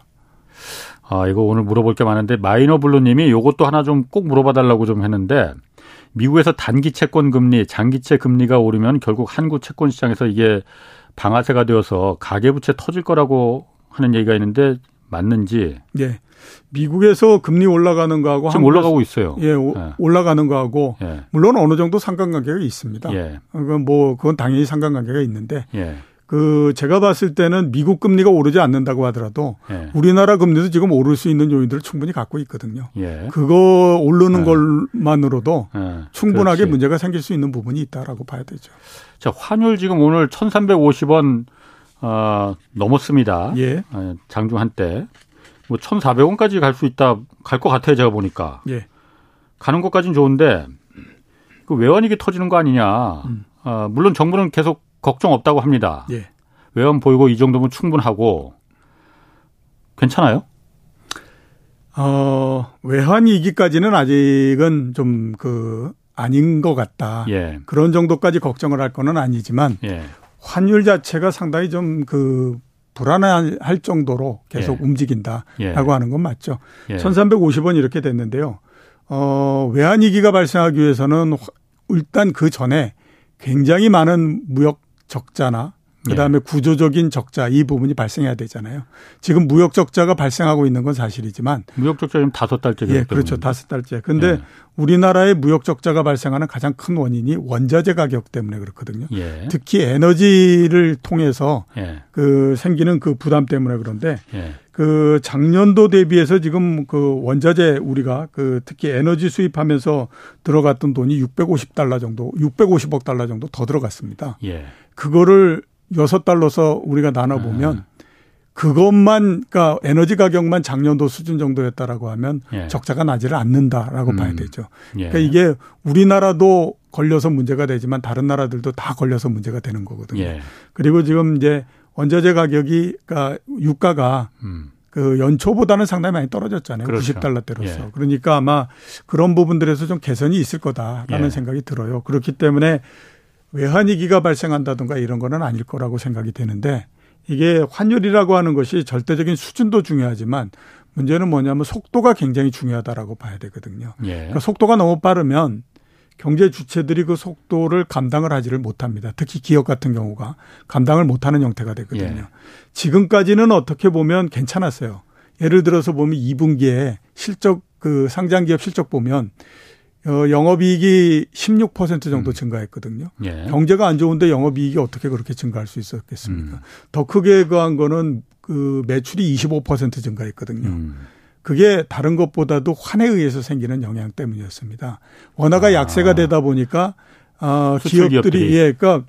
아, 이거 오늘 물어볼 게 많은데 마이너 블루님이 요것도 하나 좀 꼭 물어봐 달라고 좀 했는데 미국에서 단기 채권 금리, 장기채 금리가 오르면 결국 한국 채권 시장에서 이게 방아쇠가 되어서 가계부채 터질 거라고 하는 얘기가 있는데 맞는지? 예. 미국에서 금리 올라가는 거하고 지금 올라가고 있어요. 예, 오, 예. 올라가는 거하고 예. 물론 어느 정도 상관관계가 있습니다. 예. 그건 뭐 그건 당연히 상관관계가 있는데 예. 그 제가 봤을 때는 미국 금리가 오르지 않는다고 하더라도 예. 우리나라 금리도 지금 오를 수 있는 요인들을 충분히 갖고 있거든요. 예. 그거 오르는 것만으로도 충분하게 그렇지. 문제가 생길 수 있는 부분이 있다라고 봐야 되죠. 자, 환율 지금 오늘 1,350원 어, 넘었습니다. 예. 어, 장중 한때. 뭐 1,400원까지 갈 수 있다, 갈 것 같아요, 제가 보니까. 예. 가는 것까지는 좋은데, 그 외환위기 터지는 거 아니냐. 음. 어, 물론 정부는 계속 걱정 없다고 합니다. 예. 외환 보이고 이 정도면 충분하고, 괜찮아요? 어, 외환위기까지는 아직은 좀 그, 아닌 것 같다. 예. 그런 정도까지 걱정을 할 거는 아니지만, 예. 환율 자체가 상당히 좀 그 불안할 정도로 계속 예. 움직인다라고 예. 하는 건 맞죠. 예. 1350원 이렇게 됐는데요. 어, 외환위기가 발생하기 위해서는 일단 그 전에 굉장히 많은 무역 적자나 그다음에 예. 구조적인 적자 이 부분이 발생해야 되잖아요. 지금 무역 적자가 발생하고 있는 건 사실이지만 무역 적자 지금 다섯 달째 예, 그렇죠. 다섯 달째. 근데 예. 우리나라의 무역 적자가 발생하는 가장 큰 원인이 원자재 가격 때문에 그렇거든요. 예. 특히 에너지를 통해서 예. 그 생기는 그 부담 때문에 그런데 예. 그 작년도 대비해서 지금 그 원자재 우리가 그 특히 에너지 수입하면서 들어갔던 돈이 650달러 정도, 650억 달러 정도 더 들어갔습니다. 예. 그거를 여섯 달러서 우리가 나눠 보면 음. 그것만 그러니까 에너지 가격만 작년도 수준 정도였다라고 하면 예. 적자가 나지를 않는다라고 음. 봐야 되죠. 예. 그러니까 이게 우리나라도 걸려서 문제가 되지만 다른 나라들도 다 걸려서 문제가 되는 거거든요. 예. 그리고 지금 이제 원자재 가격이 그러니까 유가가 음. 그 연초보다는 상당히 많이 떨어졌잖아요. 그렇죠. 90달러대로서. 예. 그러니까 아마 그런 부분들에서 좀 개선이 있을 거다라는 예. 생각이 들어요. 그렇기 때문에 외환위기가 발생한다든가 이런 거는 아닐 거라고 생각이 되는데 이게 환율이라고 하는 것이 절대적인 수준도 중요하지만 문제는 뭐냐면 속도가 굉장히 중요하다라고 봐야 되거든요. 예. 그러니까 속도가 너무 빠르면 경제 주체들이 그 속도를 감당을 하지를 못합니다. 특히 기업 같은 경우가 감당을 못하는 형태가 되거든요. 예. 지금까지는 어떻게 보면 괜찮았어요. 예를 들어서 보면 2분기에 실적 그 상장 기업 실적 보면 어, 영업이익이 16% 정도 음. 증가했거든요. 예. 경제가 안 좋은데 영업이익이 어떻게 그렇게 증가할 수 있었겠습니까? 음. 더 크게 그한 거는 그 매출이 25% 증가했거든요. 음. 그게 다른 것보다도 환에 의해서 생기는 영향 때문이었습니다. 원화가 아. 약세가 되다 보니까 어, 기업들이, 기업들이 예, 그러니까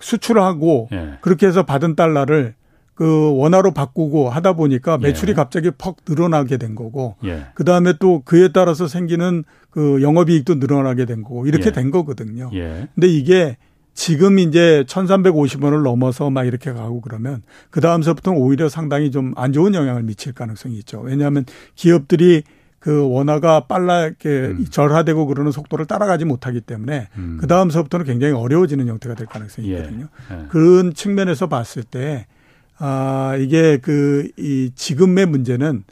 수출하고 예. 그렇게 해서 받은 달러를 그 원화로 바꾸고 하다 보니까 매출이 예. 갑자기 퍽 늘어나게 된 거고 예. 그다음에 또 그에 따라서 생기는 그 영업 이익도 늘어나게 된 거고 이렇게 예. 된 거거든요. 예. 근데 이게 지금 이제 1350원을 넘어서 막 이렇게 가고 그러면 그 다음서부터는 오히려 상당히 좀 안 좋은 영향을 미칠 가능성이 있죠. 왜냐하면 기업들이 그 원화가 빨라게 음. 절하되고 그러는 속도를 따라가지 못하기 때문에 음. 그 다음서부터는 굉장히 어려워지는 형태가 될 가능성이 예. 있거든요. 예. 그런 측면에서 봤을 때 아, 이게 그, 이 지금의 문제는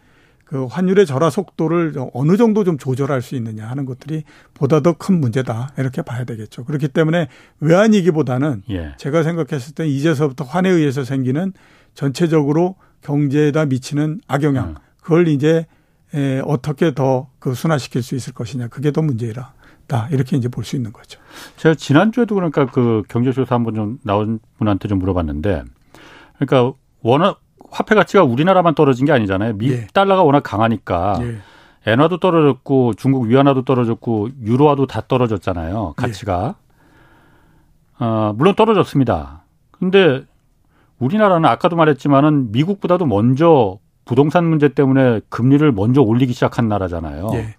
그 환율의 절하 속도를 어느 정도 좀 조절할 수 있느냐 하는 것들이 보다 더 큰 문제다. 이렇게 봐야 되겠죠. 그렇기 때문에 외환위기보다는 예. 제가 생각했을 때 이제서부터 환에 의해서 생기는 전체적으로 경제에다 미치는 악영향. 음. 그걸 이제 에, 어떻게 더 그 순화시킬 수 있을 것이냐. 그게 더 문제라. 다 이렇게 이제 볼 수 있는 거죠. 제가 지난주에도 그러니까 그 경제조사 한번 좀 나온 분한테 좀 물어봤는데 그러니까 워낙 화폐 가치가 우리나라만 떨어진 게 아니잖아요. 미 예. 달러가 워낙 강하니까 예. 엔화도 떨어졌고 중국 위안화도 떨어졌고 유로화도 다 떨어졌잖아요. 가치가. 예. 어, 물론 떨어졌습니다. 근데 우리나라는 아까도 말했지만은 미국보다도 먼저 부동산 문제 때문에 금리를 먼저 올리기 시작한 나라잖아요. 예.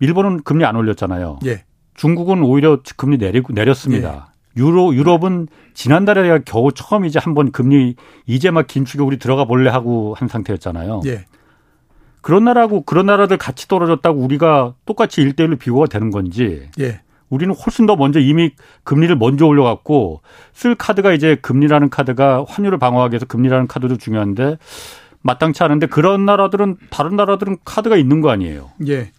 일본은 금리 안 올렸잖아요. 예. 중국은 오히려 금리 내리고 내렸습니다. 유로 유럽은 지난달에 겨우 처음 이제 한번 금리 이제 막 긴축에 우리 들어가 볼래 하고 한 상태였잖아요. 예. 그런 나라하고 그런 나라들 같이 떨어졌다고 우리가 똑같이 일대일로 비교가 되는 건지. 예. 우리는 훨씬 더 먼저 이미 금리를 먼저 올려갖고 쓸 카드가 이제 금리라는 카드가 환율을 방어하기 위해서 금리라는 카드도 중요한데 마땅치 않은데 그런 나라들은 다른 나라들은 카드가 있는 거 아니에요? 예.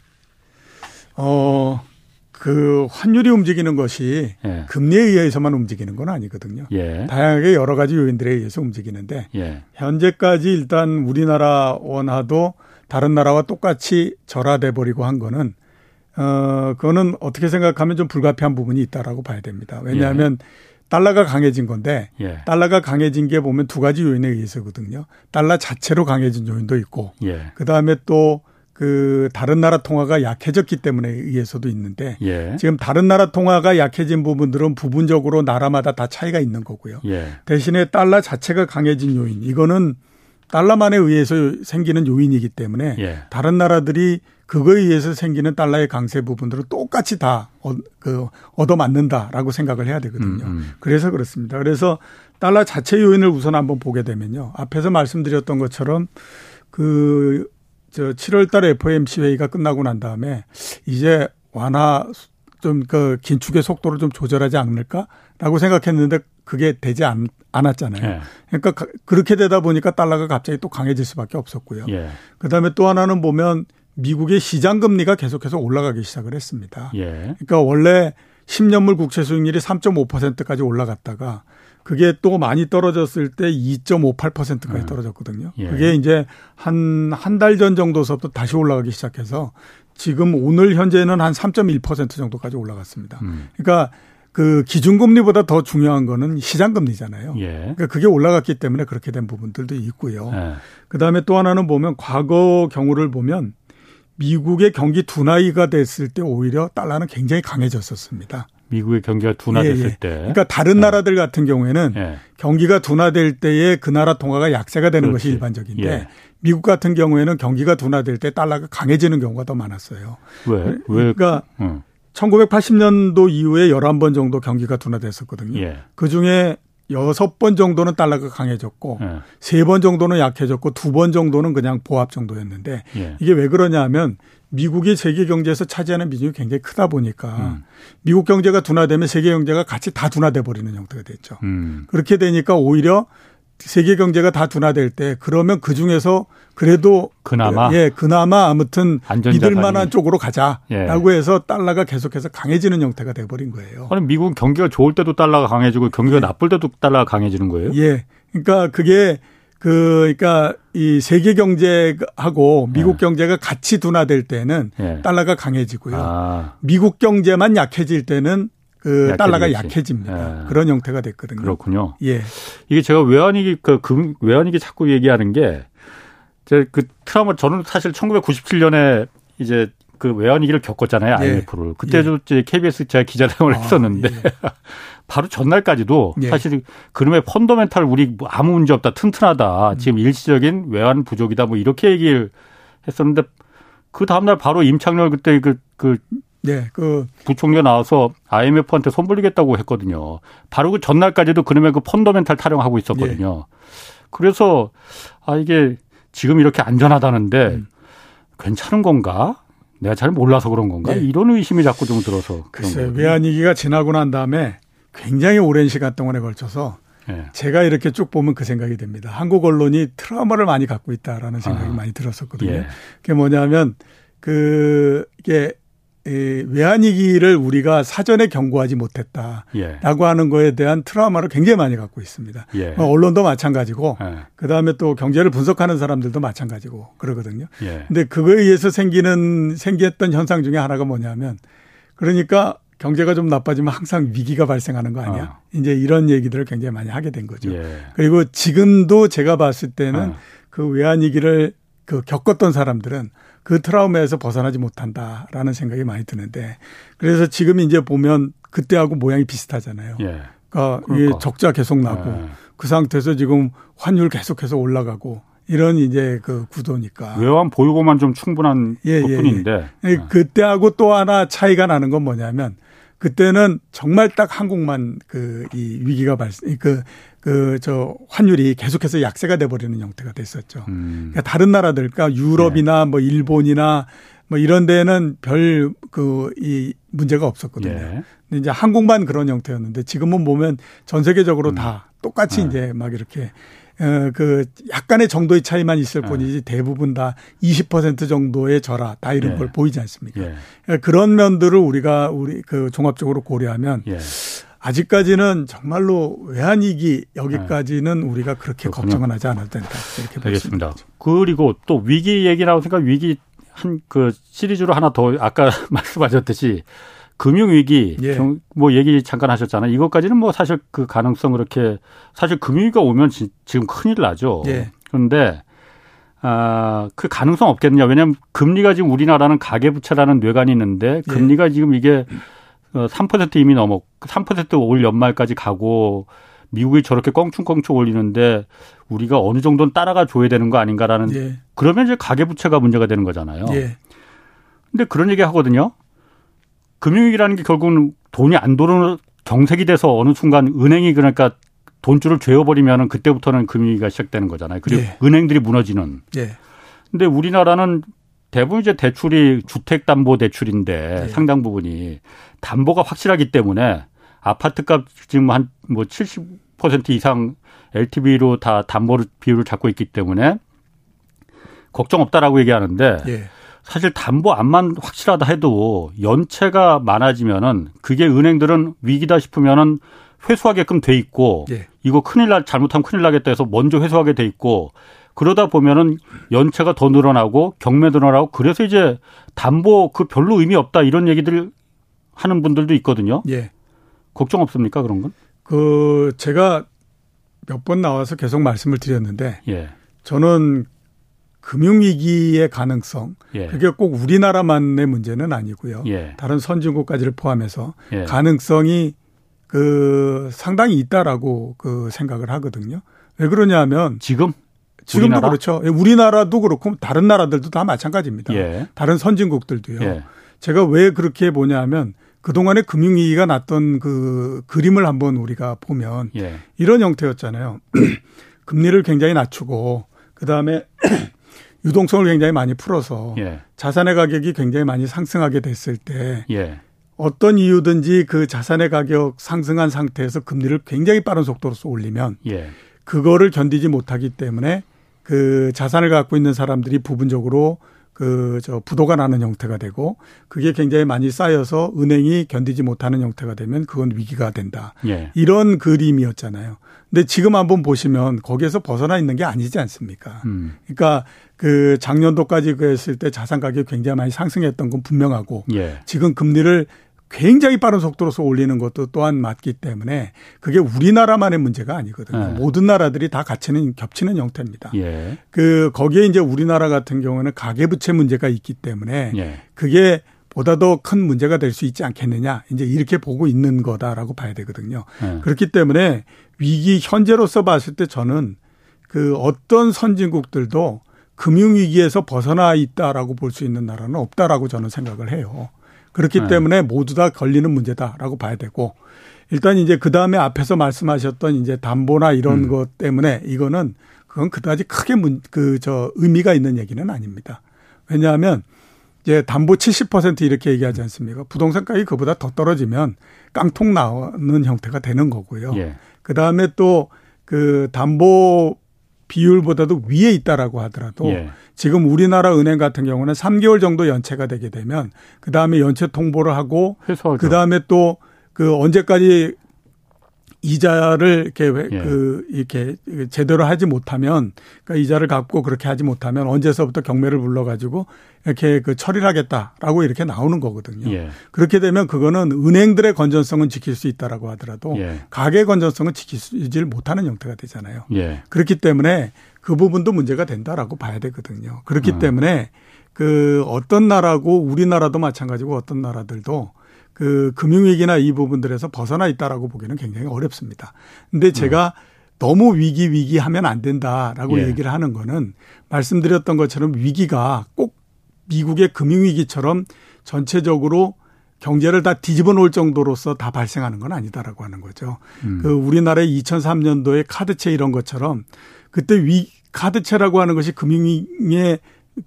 어 그 환율이 움직이는 것이 예. 금리에 의해서만 움직이는 건 아니거든요. 예. 다양하게 여러 가지 요인들에 의해서 움직이는데 예. 현재까지 일단 우리나라 원화도 다른 나라와 똑같이 절하돼 버리고 한 거는 어 그거는 어떻게 생각하면 좀 불가피한 부분이 있다라고 봐야 됩니다. 왜냐하면 예. 달러가 강해진 건데 예. 달러가 강해진 게 보면 두 가지 요인에 의해서거든요. 달러 자체로 강해진 요인도 있고 예. 그다음에 또 그 다른 나라 통화가 약해졌기 때문에 의해서도 있는데 예. 지금 다른 나라 통화가 약해진 부분들은 부분적으로 나라마다 다 차이가 있는 거고요. 예. 대신에 달러 자체가 강해진 요인 이거는 달러만에 의해서 생기는 요인이기 때문에 예. 다른 나라들이 그거에 의해서 생기는 달러의 강세 부분들은 똑같이 다 어, 그, 얻어맞는다라고 생각을 해야 되거든요. 음, 음. 그래서 그렇습니다. 그래서 달러 자체 요인을 우선 한번 보게 되면요. 앞에서 말씀드렸던 것처럼 그, 저 7월 달에 FOMC 회의가 끝나고 난 다음에 이제 완화 좀 그 긴축의 속도를 좀 조절하지 않을까라고 생각했는데 그게 되지 않, 않았잖아요. 예. 그러니까 그렇게 되다 보니까 달러가 갑자기 또 강해질 수밖에 없었고요. 예. 그다음에 또 하나는 보면 미국의 시장 금리가 계속해서 올라가기 시작을 했습니다. 예. 그러니까 원래 10년물 국채 수익률이 3.5%까지 올라갔다가 그게 또 많이 떨어졌을 때 2.58%까지 음. 떨어졌거든요. 예. 그게 이제 한 한 달 전 정도서부터 다시 올라가기 시작해서 지금 오늘 현재는 한 3.1% 정도까지 올라갔습니다. 음. 그러니까 그 기준금리보다 더 중요한 거는 시장금리잖아요. 예. 그러니까 그게 올라갔기 때문에 그렇게 된 부분들도 있고요. 예. 그 다음에 또 하나는 보면 과거 경우를 보면 미국의 경기 둔화위가 됐을 때 오히려 달러는 굉장히 강해졌었습니다. 미국의 경기가 둔화됐을 예, 예. 때. 그러니까 다른 예. 나라들 같은 경우에는 예. 경기가 둔화될 때에 그 나라 통화가 약세가 되는 그렇지. 것이 일반적인데 예. 미국 같은 경우에는 경기가 둔화될 때 달러가 강해지는 경우가 더 많았어요. 왜? 왜? 그러니까 음. 1980년도 이후에 11번 정도 경기가 둔화됐었거든요. 예. 그 중에 여섯 번 정도는 달러가 강해졌고 예. 세번 정도는 약해졌고 두 번 정도는 그냥 보합 정도였는데 예. 이게 왜 그러냐면 미국이 세계 경제에서 차지하는 비중이 굉장히 크다 보니까 음. 미국 경제가 둔화되면 세계 경제가 같이 다 둔화돼 버리는 형태가 됐죠. 음. 그렇게 되니까 오히려 세계 경제가 다 둔화될 때 그러면 그 중에서 그래도 그나마 예 그나마 아무튼 믿을 만한 쪽으로 가자라고 예. 해서 달러가 계속해서 강해지는 형태가 돼 버린 거예요. 아니 미국은 경기가 좋을 때도 달러가 강해지고 경기가 예. 나쁠 때도 달러가 강해지는 거예요? 예. 그러니까 그게 그 그러니까 이 세계 경제하고 미국 예. 경제가 같이 둔화될 때는 예. 달러가 강해지고요. 아. 미국 경제만 약해질 때는 그 약해지겠지. 달러가 약해집니다. 예. 그런 형태가 됐거든요. 그렇군요. 예. 이게 제가 외환위기 그 외환위기 자꾸 얘기하는 게 제그 트라우마 저는 사실 1997년에 이제 그 외환위기를 겪었잖아요. IMF를. 예. 그때도 예. KBS 제가 기자생활을 아, 했었는데 예. 바로 전날까지도 예. 사실 그놈의 펀더멘탈 우리 뭐 아무 문제 없다 튼튼하다 음. 지금 일시적인 외환 부족이다 뭐 이렇게 얘기를 했었는데 그 다음날 바로 임창렬 그때 그, 그 네, 그 부총리가 나와서 IMF한테 손 벌리겠다고 했거든요. 바로 그 전날까지도 그놈의 그 펀더멘탈 타령하고 있었거든요. 네. 그래서 아 이게 지금 이렇게 안전하다는데 음. 괜찮은 건가? 내가 잘 몰라서 그런 건가? 네. 이런 의심이 자꾸 좀 들어서. 글쎄 외환위기가 지나고 난 다음에 굉장히 오랜 시간 동안에 걸쳐서 네. 제가 이렇게 쭉 보면 그 생각이 듭니다. 한국 언론이 트라우마를 많이 갖고 있다라는 생각이 아. 많이 들었었거든요. 예. 그게 뭐냐면 그 이게 외환위기를 우리가 사전에 경고하지 못했다라고 예. 하는 거에 대한 트라우마를 굉장히 많이 갖고 있습니다. 예. 뭐 언론도 마찬가지고 예. 그다음에 또 경제를 분석하는 사람들도 마찬가지고 그러거든요. 예. 근데 그거에 의해서 생기는 생겼던 현상 중에 하나가 뭐냐면 그러니까 경제가 좀 나빠지면 항상 위기가 발생하는 거 아니야? 어. 이제 이런 얘기들을 굉장히 많이 하게 된 거죠. 예. 그리고 지금도 제가 봤을 때는 어. 그 외환위기를 그 겪었던 사람들은 그 트라우마에서 벗어나지 못한다라는 생각이 많이 드는데 그래서 지금 이제 보면 그때하고 모양이 비슷하잖아요. 예. 그러니까, 그러니까. 이게 적자 계속 나고 예. 그 상태에서 지금 환율 계속해서 올라가고 이런 이제 그 구도니까 외환 보유고만 좀 충분한 예, 것뿐인데 예, 예. 그때하고 또 하나 차이가 나는 건 뭐냐면 그때는 정말 딱 한국만 그 이 위기가 발생 그그 저 환율이 계속해서 약세가 돼 버리는 형태가 됐었죠. 음. 그러니까 다른 나라들 그러니까 유럽이나 네. 뭐 일본이나 뭐 이런 데는 별 그 이 문제가 없었거든요. 예. 근데 이제 한국만 그런 형태였는데 지금은 보면 전 세계적으로 음. 다 똑같이 네. 이제 막 이렇게 어, 그 약간의 정도의 차이만 있을 예. 뿐이지 대부분 다 20% 정도의 절하 다 이런 예. 걸 보이지 않습니까? 예. 예. 그런 면들을 우리가 우리 그 종합적으로 고려하면 예. 아직까지는 정말로 외환위기 여기까지는 네. 우리가 그렇게 그렇군요. 걱정은 하지 않아도 된다. 이렇게 알겠습니다. 그리고 또 위기 얘기 나오니까 위기 한 그 시리즈로 하나 더 아까 말씀하셨듯이 금융위기 예. 뭐 얘기 잠깐 하셨잖아요. 이것까지는 뭐 사실 그 가능성 그렇게 사실 금융위기가 오면 지, 금 큰일 나죠. 예. 그런데 아, 그 가능성 없겠느냐. 왜냐하면 금리가 지금 우리나라는 가계부채라는 뇌관이 있는데 금리가 예. 지금 이게 3% 어, 이미 넘었, 3%올 연말까지 가고 미국이 저렇게 껑충껑충 올리는데 우리가 어느 정도는 따라가 줘야 되는 거 아닌가라는 예. 그러면 이제 가계부채가 문제가 되는 거잖아요. 예. 근데 그런 얘기 하거든요. 금융위기라는 게 결국은 돈이 안 도는 경색이 돼서 어느 순간 은행이 그러니까 돈줄을 죄어버리면은 그때부터는 금융위기가 시작되는 거잖아요. 그리고 예. 은행들이 무너지는. 예. 근데 우리나라는 대부분 이제 대출이 주택담보대출인데 예. 상당 부분이 담보가 확실하기 때문에 아파트값 지금 한 뭐 70% 이상 LTV로 다 담보를 비율을 잡고 있기 때문에 걱정 없다라고 얘기하는데 예. 사실 담보 안만 확실하다 해도 연체가 많아지면은 그게 은행들은 위기다 싶으면은 회수하게끔 돼 있고 예. 이거 큰일 날 잘못하면 큰일 나겠다 해서 먼저 회수하게 돼 있고 그러다 보면은 연체가 더 늘어나고 경매 늘어나고 그래서 이제 담보 그 별로 의미 없다 이런 얘기들 하는 분들도 있거든요. 예. 걱정 없습니까 그런 건? 그 제가 몇 번 나와서 계속 말씀을 드렸는데 예. 저는 금융위기의 가능성 예. 그게 꼭 우리나라만의 문제는 아니고요. 예. 다른 선진국까지를 포함해서 예. 가능성이 그 상당히 있다라고 그 생각을 하거든요. 왜 그러냐면 지금 지금도 우리나라? 그렇죠. 예, 우리나라도 그렇고 다른 나라들도 다 마찬가지입니다. 예. 다른 선진국들도요. 예. 제가 왜 그렇게 보냐면 그동안에 금융위기가 났던 그 그림을 한번 우리가 보면 이런 형태였잖아요. 금리를 굉장히 낮추고 그다음에 유동성을 굉장히 많이 풀어서 예. 자산의 가격이 굉장히 많이 상승하게 됐을 때 예. 어떤 이유든지 그 자산의 가격 상승한 상태에서 금리를 굉장히 빠른 속도로서 올리면 예. 그거를 견디지 못하기 때문에 그 자산을 갖고 있는 사람들이 부분적으로 그 저 부도가 나는 형태가 되고 그게 굉장히 많이 쌓여서 은행이 견디지 못하는 형태가 되면 그건 위기가 된다. 예. 이런 그림이었잖아요. 근데 지금 한번 보시면 거기에서 벗어나 있는 게 아니지 않습니까? 음. 그러니까 그 작년도까지 그랬을 때 자산 가격이 굉장히 많이 상승했던 건 분명하고 예. 지금 금리를 굉장히 빠른 속도로서 올리는 것도 또한 맞기 때문에 그게 우리나라만의 문제가 아니거든요. 네. 모든 나라들이 다 같이는 겹치는 형태입니다. 예. 그 거기에 이제 우리나라 같은 경우는 가계부채 문제가 있기 때문에 예. 그게 보다 더 큰 문제가 될 수 있지 않겠느냐 이제 이렇게 보고 있는 거다라고 봐야 되거든요. 예. 그렇기 때문에 위기 현재로서 봤을 때 저는 그 어떤 선진국들도 금융위기에서 벗어나 있다라고 볼 수 있는 나라는 없다라고 저는 생각을 해요. 그렇기 네. 때문에 모두 다 걸리는 문제다라고 봐야 되고 일단 이제 그 다음에 앞에서 말씀하셨던 이제 담보나 이런 음. 것 때문에 이거는 그건 그다지 크게 문, 그, 저, 의미가 있는 얘기는 아닙니다. 왜냐하면 이제 담보 70% 이렇게 얘기하지 않습니까? 부동산 가격이 그보다 더 떨어지면 깡통 나오는 형태가 되는 거고요. 예. 그 다음에 또 그 담보 비율보다도 위에 있다라고 하더라도 예. 지금 우리나라 은행 같은 경우는 3개월 정도 연체가 되게 되면 그 다음에 연체 통보를 하고 그 다음에 또 그 언제까지 이자를 이렇게 예. 그 이렇게 제대로 하지 못하면 그러니까 이자를 갚고 그렇게 하지 못하면 언제서부터 경매를 불러 가지고 이렇게 그 처리를 하겠다라고 이렇게 나오는 거거든요. 예. 그렇게 되면 그거는 은행들의 건전성은 지킬 수 있다라고 하더라도 예. 가계 건전성은 지키지 못하는 형태가 되잖아요. 예. 그렇기 때문에 그 부분도 문제가 된다라고 봐야 되거든요. 그렇기 음. 때문에 그 어떤 나라고 우리나라도 마찬가지고 어떤 나라들도 그 금융위기나 이 부분들에서 벗어나 있다라고 보기는 굉장히 어렵습니다. 근데 제가 음. 너무 위기 위기 하면 안 된다라고 예. 얘기를 하는 거는 말씀드렸던 것처럼 위기가 꼭 미국의 금융위기처럼 전체적으로 경제를 다 뒤집어 놓을 정도로서 다 발생하는 건 아니다라고 하는 거죠. 음. 그 우리나라의 2003년도에 카드채 이런 것처럼 그때 위 카드채라고 하는 것이 금융에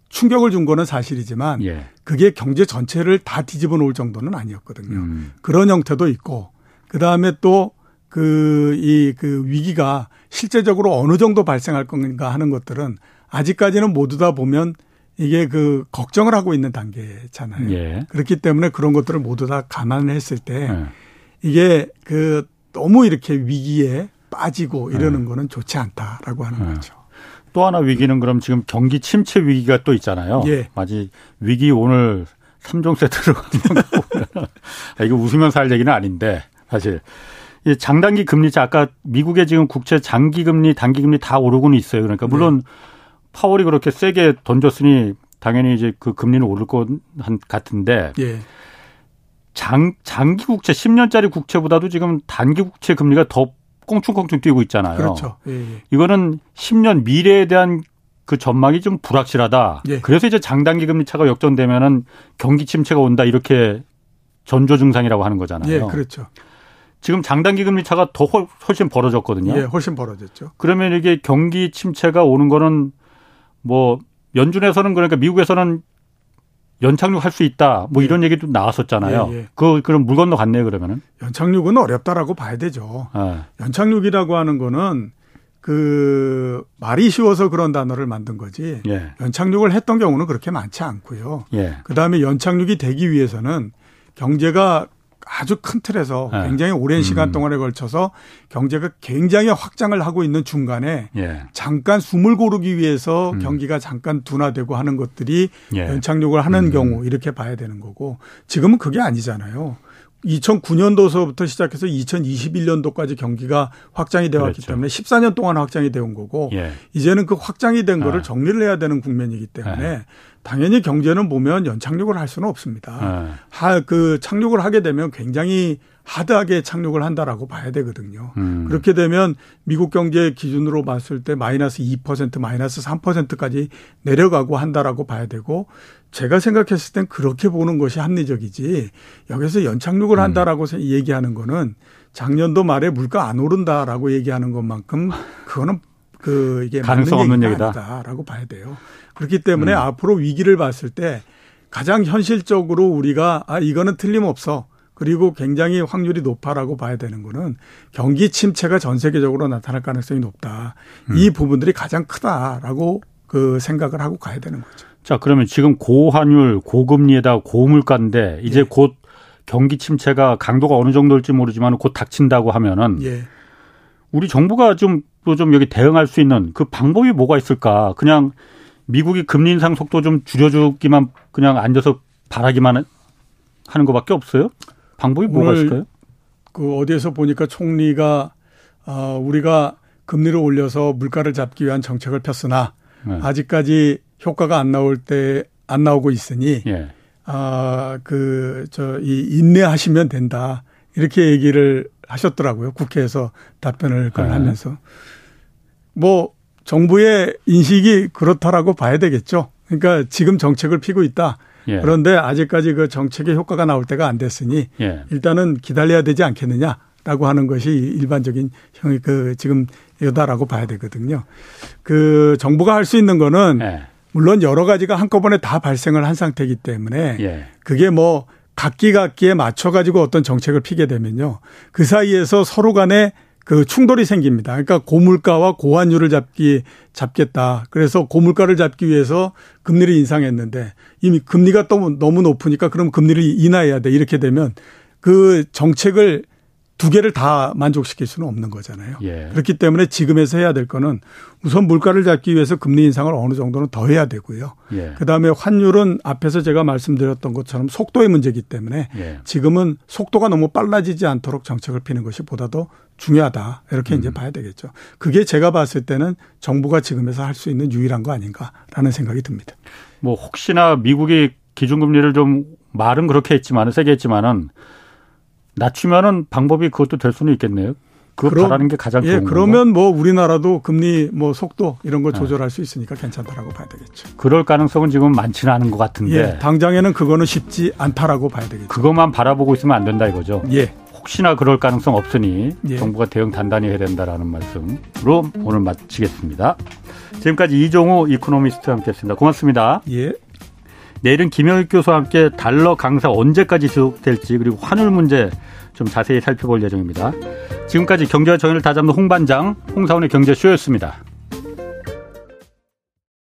충격을 준 거는 사실이지만 예. 그게 경제 전체를 다 뒤집어 놓을 정도는 아니었거든요. 음. 그런 형태도 있고 그다음에 또 그, 이, 그 위기가 실제적으로 어느 정도 발생할 건가 하는 것들은 아직까지는 모두 다 보면 이게 그 걱정을 하고 있는 단계잖아요. 예. 그렇기 때문에 그런 것들을 모두 다 감안했을 때 예. 이게 그 너무 이렇게 위기에 빠지고 이러는 예. 거는 좋지 않다라고 하는 예. 거죠. 또 하나 위기는 그럼 지금 경기 침체 위기가 또 있잖아요. 예. 마치 위기 오늘 3종 세트로 아, 이거 웃으면서 할 얘기는 아닌데 사실 이 장단기 금리차 아까 미국의 지금 국채 장기 금리, 단기 금리 다 오르고는 있어요. 그러니까 네. 물론 네. 파월이 그렇게 세게 던졌으니 당연히 이제 그 금리는 오를 것 같은데 예. 장 장기 국채 10년짜리 국채보다도 지금 단기 국채 금리가 더 꽁충꽁충 뛰고 있잖아요. 그렇죠. 예, 예. 이거는 10년 미래에 대한 그 전망이 좀 불확실하다. 예. 그래서 이제 장단기 금리 차가 역전되면은 경기 침체가 온다 이렇게 전조 증상이라고 하는 거잖아요. 예, 그렇죠. 지금 장단기 금리 차가 더 훨씬 벌어졌거든요. 예, 훨씬 벌어졌죠. 그러면 이게 경기 침체가 오는 거는 뭐 연준에서는 그러니까 미국에서는 연착륙 할 수 있다. 뭐 예. 이런 얘기도 나왔었잖아요. 예, 예. 그 그럼 물 건너 갔네요, 그러면은. 연착륙은 어렵다라고 봐야 되죠. 아. 연착륙이라고 하는 거는 그 말이 쉬워서 그런 단어를 만든 거지. 예. 연착륙을 했던 경우는 그렇게 많지 않고요. 예. 그다음에 연착륙이 되기 위해서는 경제가 아주 큰 틀에서 네. 굉장히 오랜 시간 음. 동안에 걸쳐서 경제가 굉장히 확장을 하고 있는 중간에 예. 잠깐 숨을 고르기 위해서 음. 경기가 잠깐 둔화되고 하는 것들이 예. 연착륙을 하는 음. 경우 이렇게 봐야 되는 거고 지금은 그게 아니잖아요. 2009년도서부터 시작해서 2021년도까지 경기가 확장이 되어 왔기 그렇죠. 때문에 14년 동안 확장이 되어 온 거고 예. 이제는 그 확장이 된 거를 아. 정리를 해야 되는 국면이기 때문에 예. 당연히 경제는 보면 연착륙을 할 수는 없습니다. 예. 하, 그 착륙을 하게 되면 굉장히 하드하게 착륙을 한다라고 봐야 되거든요. 음. 그렇게 되면 미국 경제 기준으로 봤을 때 마이너스 2% 마이너스 3%까지 내려가고 한다라고 봐야 되고 제가 생각했을 땐 그렇게 보는 것이 합리적이지 여기서 연착륙을 음. 한다라고 음. 얘기하는 거는 작년도 말에 물가 안 오른다라고 얘기하는 것만큼 그거는 그 이게 가능성 없는 얘기다. 아니다라고 봐야 돼요. 그렇기 때문에 음. 앞으로 위기를 봤을 때 가장 현실적으로 우리가 아 이거는 틀림없어. 그리고 굉장히 확률이 높아라고 봐야 되는 거는 경기 침체가 전 세계적으로 나타날 가능성이 높다. 음. 이 부분들이 가장 크다라고 그 생각을 하고 가야 되는 거죠. 자, 그러면 지금 고환율, 고금리에다 고물가인데 이제 예. 곧 경기 침체가 강도가 어느 정도일지 모르지만 곧 닥친다고 하면은 예. 우리 정부가 좀 또 좀 여기 대응할 수 있는 그 방법이 뭐가 있을까? 그냥 미국이 금리 인상 속도 좀 줄여주기만 그냥 앉아서 바라기만 하는 것밖에 없어요? 방법이 뭐가 있을까요? 그 어디에서 보니까 총리가 어, 우리가 금리를 올려서 물가를 잡기 위한 정책을 폈으나 네. 아직까지 효과가 안 나올 때 안 나오고 있으니 예. 아 그 저 이 인내하시면 된다 이렇게 얘기를 하셨더라고요 국회에서 답변을 그 하면서 뭐 정부의 인식이 그렇다라고 봐야 되겠죠. 그러니까 지금 정책을 피고 있다. 예. 그런데 아직까지 그 정책의 효과가 나올 때가 안 됐으니 예. 일단은 기다려야 되지 않겠느냐라고 하는 것이 일반적인 형이 그 지금 여다라고 봐야 되거든요. 그 정부가 할 수 있는 거는 예. 물론 여러 가지가 한꺼번에 다 발생을 한 상태이기 때문에 예. 그게 뭐 각기 각기에 맞춰 가지고 어떤 정책을 피게 되면요. 그 사이에서 서로 간에 그 충돌이 생깁니다. 그러니까 고물가와 고환율을 잡기 잡겠다. 그래서 고물가를 잡기 위해서 금리를 인상했는데 이미 금리가 또 너무 높으니까 그럼 금리를 인하해야 돼. 이렇게 되면 그 정책을 두 개를 다 만족시킬 수는 없는 거잖아요. 예. 그렇기 때문에 지금에서 해야 될 거는 우선 물가를 잡기 위해서 금리 인상을 어느 정도는 더 해야 되고요. 예. 그다음에 환율은 앞에서 제가 말씀드렸던 것처럼 속도의 문제이기 때문에 예. 지금은 속도가 너무 빨라지지 않도록 정책을 피는 것이 보다 더 중요하다. 이렇게 음. 이제 봐야 되겠죠. 그게 제가 봤을 때는 정부가 지금에서 할 수 있는 유일한 거 아닌가라는 생각이 듭니다. 뭐 혹시나 미국이 기준금리를 좀 말은 그렇게 했지만은 세게 했지만은 낮추면은 방법이 그것도 될 수는 있겠네요. 그럼, 바라는 게 가장 예, 그러면 뭐 우리나라도 금리 뭐 속도 이런 거 네. 조절할 네. 수 있으니까 괜찮다라고 봐야 되겠죠. 그럴 가능성은 지금 많지는 않은 것 같은데. 예, 당장에는 그거는 쉽지 않다라고 봐야 되겠죠. 그것만 바라보고 있으면 안 된다 이거죠. 예. 혹시나 그럴 가능성 없으니 예. 정부가 대응 단단히 해야 된다라는 말씀으로 오늘 마치겠습니다. 지금까지 이종우 이코노미스트와 함께했습니다. 고맙습니다. 예. 내일은 김영익 교수와 함께 달러 강사 언제까지 지속될지 그리고 환율 문제 좀 자세히 살펴볼 예정입니다. 지금까지 경제와 정의를 다잡는 홍반장 홍사원의 경제쇼였습니다.